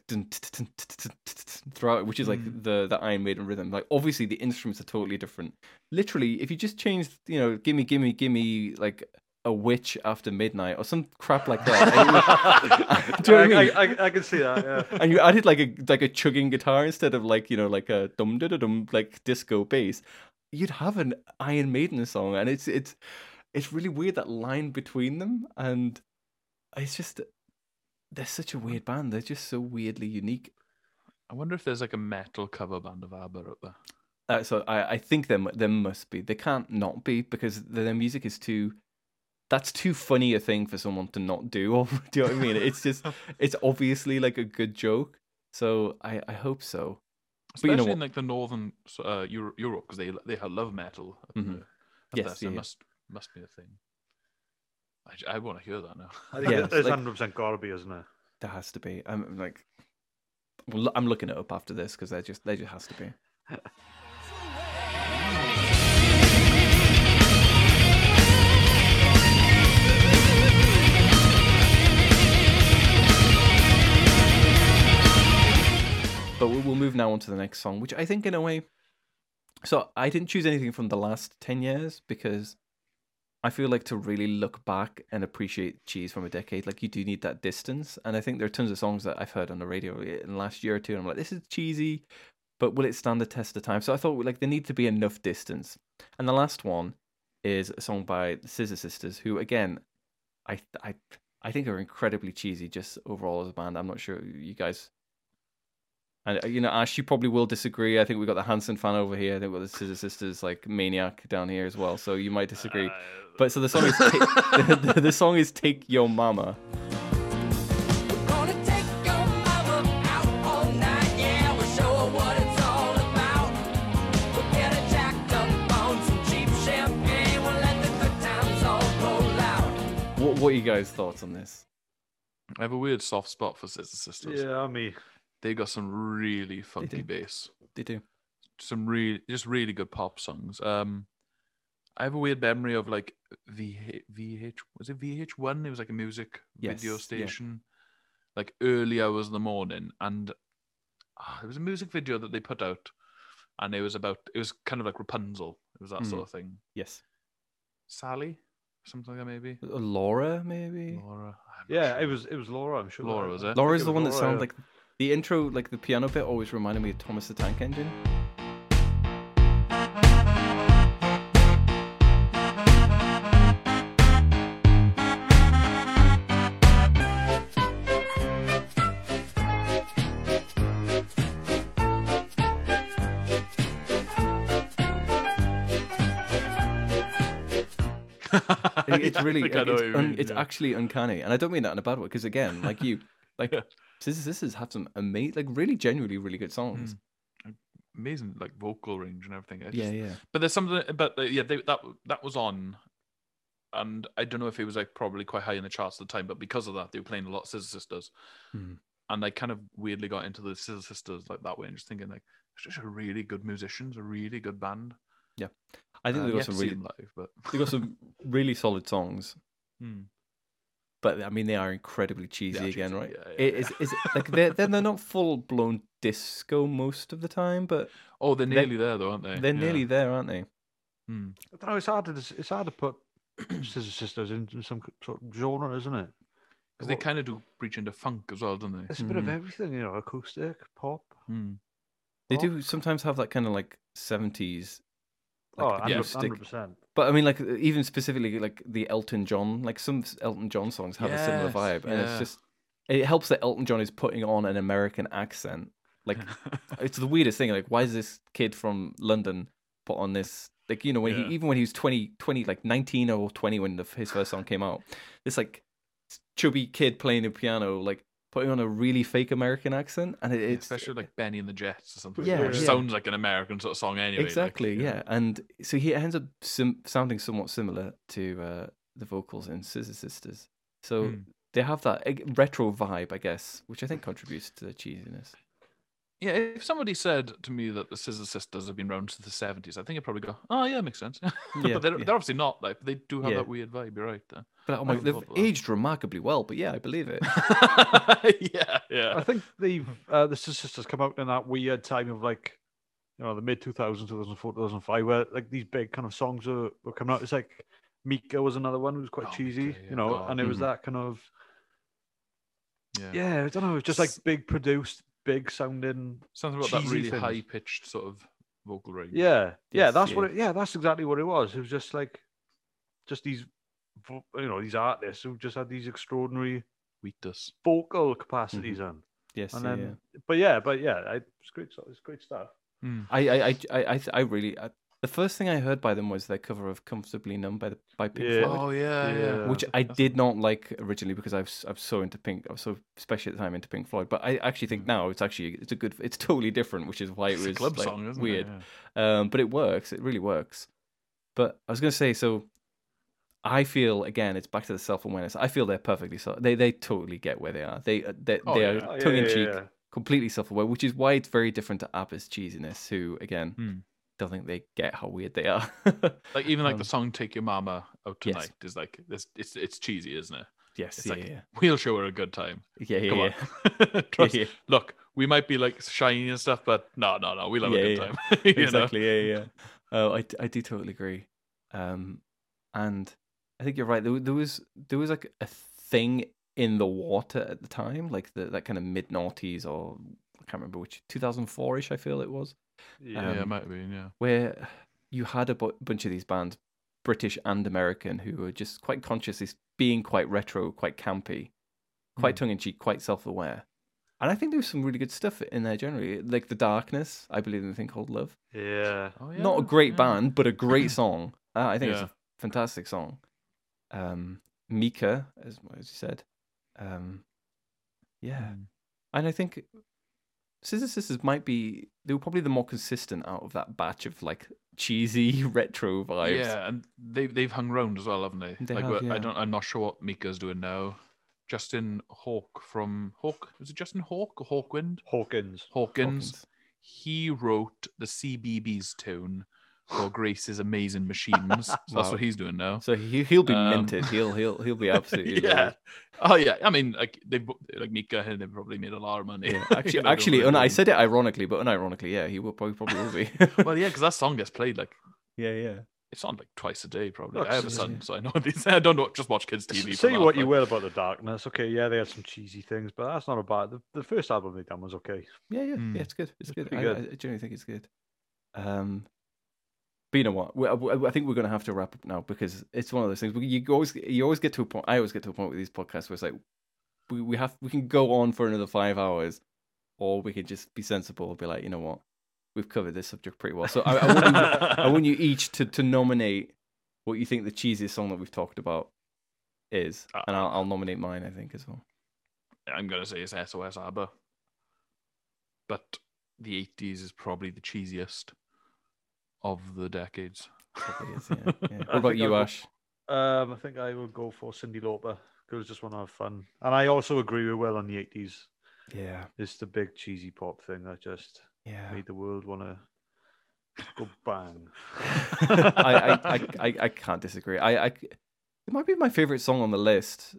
throughout, which is like Mm. the the Iron Maiden rhythm. Like obviously the instruments are totally different. Literally, if you just change, you know, gimme, gimme, gimme, like a witch after midnight or some crap like that. Do you know what I mean? I, I, I can see that. Yeah. and you added like a like a chugging guitar instead of like you know like a dum da dum like disco bass, you'd have an Iron Maiden song, and it's it's it's really weird that line between them, and it's just they're such a weird band. They're just so weirdly unique. I wonder if there's like a metal cover band of ABBA up there Uh, so I, I think there mu- there must be. They can't not be because their, their music is too. That's too funny a thing for someone to not do. Or do you know what I mean? It's just it's obviously like a good joke. So I I hope so. But you especially know in like the northern uh, Europe because they they love metal Mhm. there. Yes, yeah, yeah. must must be a thing I want to hear that now I think Yeah, there's like- hundred percent gotta be, isn't it? There has to be. I'm like, well, I'm looking it up after this because there just there just has to be. But we'll, we'll move now on to the next song, which I think in a way. So I didn't choose anything from the last ten years because I feel like to really look back and appreciate cheese from a decade, like you do need that distance. And I think there are tons of songs that I've heard on the radio eh, in the last year or two, and I'm like, this is cheesy, but will it stand the test of time? So I thought like there needs to be enough distance. And the last one is a song by the Scissor Sisters, who again, I I I think are incredibly cheesy just overall as a band. I'm not sure you guys. And uh, you know, Ash, you probably will disagree. I think we've got the Hanson fan over here. I think we've got the Scissor Sisters like maniac down here as well. So you might disagree. but so the song is Ta- the, the, the song is "Take Your Mama." Gonna take your mama out all night, yeah. We'll show her what it's all about. We'll get her jacked up on some cheap champagne. We'll let the good times all roll out. What what are you guys' thoughts on this? I have a weird soft spot for Scissor Sisters. Yeah, me. They got some really funky bass. They do. Some really, just really good pop songs. Um, I have a weird memory of like VH, VH was it VH1? It was like a music video Yes, yeah. station, like early hours in the morning, and ah, there was a music video that they put out, and it was about it was kind of like Rapunzel. It was that Mm. sort of thing. Yes. Sally, something like that maybe. Uh, Laura, maybe. Laura. Yeah, sure. it was it was Laura. I'm sure. Laura, was it? think Laura's the was one that sounded yeah. like the intro, like the piano bit, always reminded me of Thomas the Tank Engine. It's really, it's, un- it's yeah. actually uncanny, and I don't mean that in a bad way. Because again, like you, like Scissor Sisters have some amazing, like really genuinely really good songs. amazing like vocal range and everything. I Yeah, yeah. But there's something, but uh, yeah, they, that that was on, and I don't know if it was like probably quite high in the charts at the time, but because of that, they were playing a lot of Scissor Sisters, Mhm. and I kind of weirdly got into the Scissor Sisters like that way, and just thinking like, it's just a really good musicians, a really good band. Yeah, I think Uh, they got some really, live, but they got some really solid songs. Hmm. But I mean, they are incredibly cheesy are again, cheesy, right? yeah, It yeah, is is like they're they're they're not full blown disco most of the time, but oh, they're They're- nearly there though, aren't they? they're Yeah. nearly there, aren't they? Hmm. I don't know. It's hard to it's hard to put Scissor Sisters into some sort of genre, isn't it? 'Cause they kind of do breach into funk as well, don't they? It's a bit of Mhm. everything, you know, acoustic, pop. Hmm. They do sometimes have that kind of like seventies, oh, like 100 acoustic. 100%. But I mean, like even specifically like the Elton John, like some Elton John songs have a similar Yes, vibe, and it's just it helps that Elton John is putting on an American accent. Like it's the weirdest thing. Like, why is this kid from London put on this? Like, you know, when Yeah. he even when he was 20, 20 like nineteen or twenty when the, his first song came out, this like chubby kid playing the piano, like putting on a really fake American accent, and it, Yeah, it's especially like Bennie and the Jets or something. Yeah, which yeah. sounds like an American sort of song anyway. exactly you know. yeah. And so he ends up sim- sounding somewhat similar to uh, the vocals in Scissor Sisters. So Hmm. they have that retro vibe, I guess, which I think contributes to the cheesiness. Yeah, if somebody said to me that the Scissor Sisters have been around since the seventies, I think I'd probably go, "Oh yeah, makes sense." Yeah, but they're, yeah. they're obviously not. Like they do have Yeah. that weird vibe. You're right. There. But oh my, they've thought about that. aged remarkably well. But yeah, I believe it. yeah, yeah. I think they've uh, the Scissor Sisters come out in that weird time of like, you know, the mid 2000s, 2004, 2005, where like these big kind of songs were, were coming out. It's like Mika was another one who was quite Oh, cheesy, Mika, yeah, you know, God. and it was Mhm. that kind of yeah. yeah, I don't know, it was just like big produced, big sounding. Something about that really things. high pitched sort of vocal range. Yeah, yeah, Yes, that's yeah. what. It, yeah, that's exactly what it was. It was just like, just these, you know, these artists who just had these extraordinary Wheatus. vocal capacities mm-hmm. on. Yes, And yeah, then, yeah. but yeah, but yeah, I, it's great. stuff, It's great stuff. I, I, I, I, I, I really. I, the first thing I heard by them was their cover of "Comfortably Numb" by the by Pink Yeah. Floyd. Oh yeah, yeah. Yeah. which I did not like originally because I was I was so into Pink, I was so especially at the time into Pink Floyd. But I actually think now it's actually it's a good, it's totally different, which is why it It's a was club like, song, isn't weird. it? Yeah. Um, but it works, it really works. But I was gonna say, so I feel again, it's back to the self awareness. I feel they're perfectly so they they totally get where they are. They uh, they, Oh, they yeah. are Oh, tongue in yeah, cheek, yeah. completely self aware, which is why it's very different to ABBA's cheesiness. Who again Hmm. Don't think they get how weird they are. Like even like Um, the song "Take Your Mama Out yes. Tonight" is like this. It's it's cheesy, isn't it? yes, It's yeah, like yeah, we'll show her a good time. yeah, yeah, Come yeah. on, trust. yeah. Look, we might be like shiny and stuff, but no, no, no. We'll have a good time. know? exactly. Yeah, yeah. Oh, I, I do totally agree. Um, and I think you're right. There, there was there was like a thing in the water at the time, like the that kind of mid noughties or I can't remember which 2004 ish. I feel it was Yeah. yeah, Um, might have been. Yeah. where you had a bu- bunch of these bands, British and American, who were just quite conscious, of being quite retro, quite campy, quite tongue in cheek, quite self aware. And I think there was some really good stuff in there generally, like The Darkness. I believe in a thing called Love. Yeah. Oh, Not a great band, but a great song. Uh, I think it's a fantastic song. Um, Mika, as, as you said. Um, yeah. Mm. And I think Scissor Sisters might be they were probably the more consistent out of that batch of like cheesy retro vibes. Yeah, and they they've hung around as well, haven't they? They like have, yeah. I don't. I'm not sure what Mika's doing now. Justin Hawk from Hawk was it Justin Hawk or Hawkwind? Hawkins. Hawkins. Hawkins. He wrote the CBeebies tune for Grace's Amazing Machines. So that's what he's doing now. So he he'll be Um, minted. He'll he'll he'll be absolutely yeah. loaded. Oh yeah. I mean, like they like Mika, and they've probably made a lot of money. Yeah. You Actually, know, actually, really and I said it ironically, but unironically, yeah, he will probably probably will be. well, yeah, because that song gets played like yeah, yeah. it's on like twice a day probably. Look, I have a s- son, so I know these. I don't know, just watch kids TV. for Say that, what you like- will about the darkness. Okay, yeah, they had some cheesy things, but that's not a bad. The, the first album they done was okay. Yeah, yeah, Mm. yeah. It's good. It's, It's good. I, pretty good. I, I genuinely think it's good. Um, but you know what? We, I, think we're going to have to wrap up now because it's one of those things. You always you always get to a point. I always get to a point with these podcasts where it's like we we have we can go on for another five hours, or we can just be sensible and be like, you know what, we've covered this subject pretty well. So I, I, want, you, I want you each to to nominate what you think the cheesiest song that we've talked about is, uh, and I'll, I'll nominate mine. I think as well. I'm gonna say it's SOS ABBA, but the '80s is probably the cheesiest of the decades. Is, yeah, yeah. What about you, I'll Ash? Um, I think I will go for Cyndi Lauper. Girls just want to have fun, and I also agree with Will on the eighties. Yeah, It's the big cheesy pop thing that just yeah. made the world want to go bang. I, I, I, I, I can't disagree. I, I, it might be my favorite song on the list,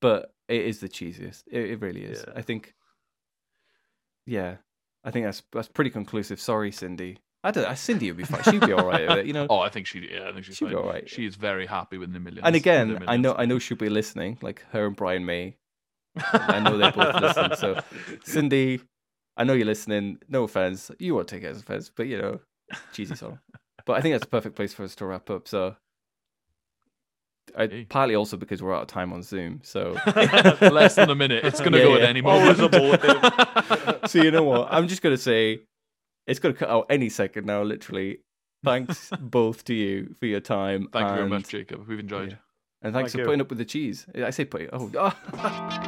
but it is the cheesiest. It, it really is. Yeah. I think. Yeah, I think that's that's pretty conclusive. Sorry, Cyndi. I don't. Cyndi would be fine. She'd be all right with it, you know. Oh, I think she. Yeah, I think she's She'd be fine. alright. She is very happy with the millions. and with again, the I know millions. I know she'll be listening. Like her and Brian May. I know they both listen. So, Cyndi, I know you're listening. No offense. You won't take it as offense, but you know, cheesy song. But I think that's a perfect place for us to wrap up. So, I, Hey. partly also because we're out of time on Zoom. So, Less than a minute. It's gonna Yeah, go at yeah. any Always moment. a so you know what? I'm just gonna say it's gonna cut out any second now. Literally. Thanks both to you for your time. Thank you very much, Jacob. We've enjoyed. Yeah. And thanks Thank for you. putting up with the cheese. I say put. it. Oh,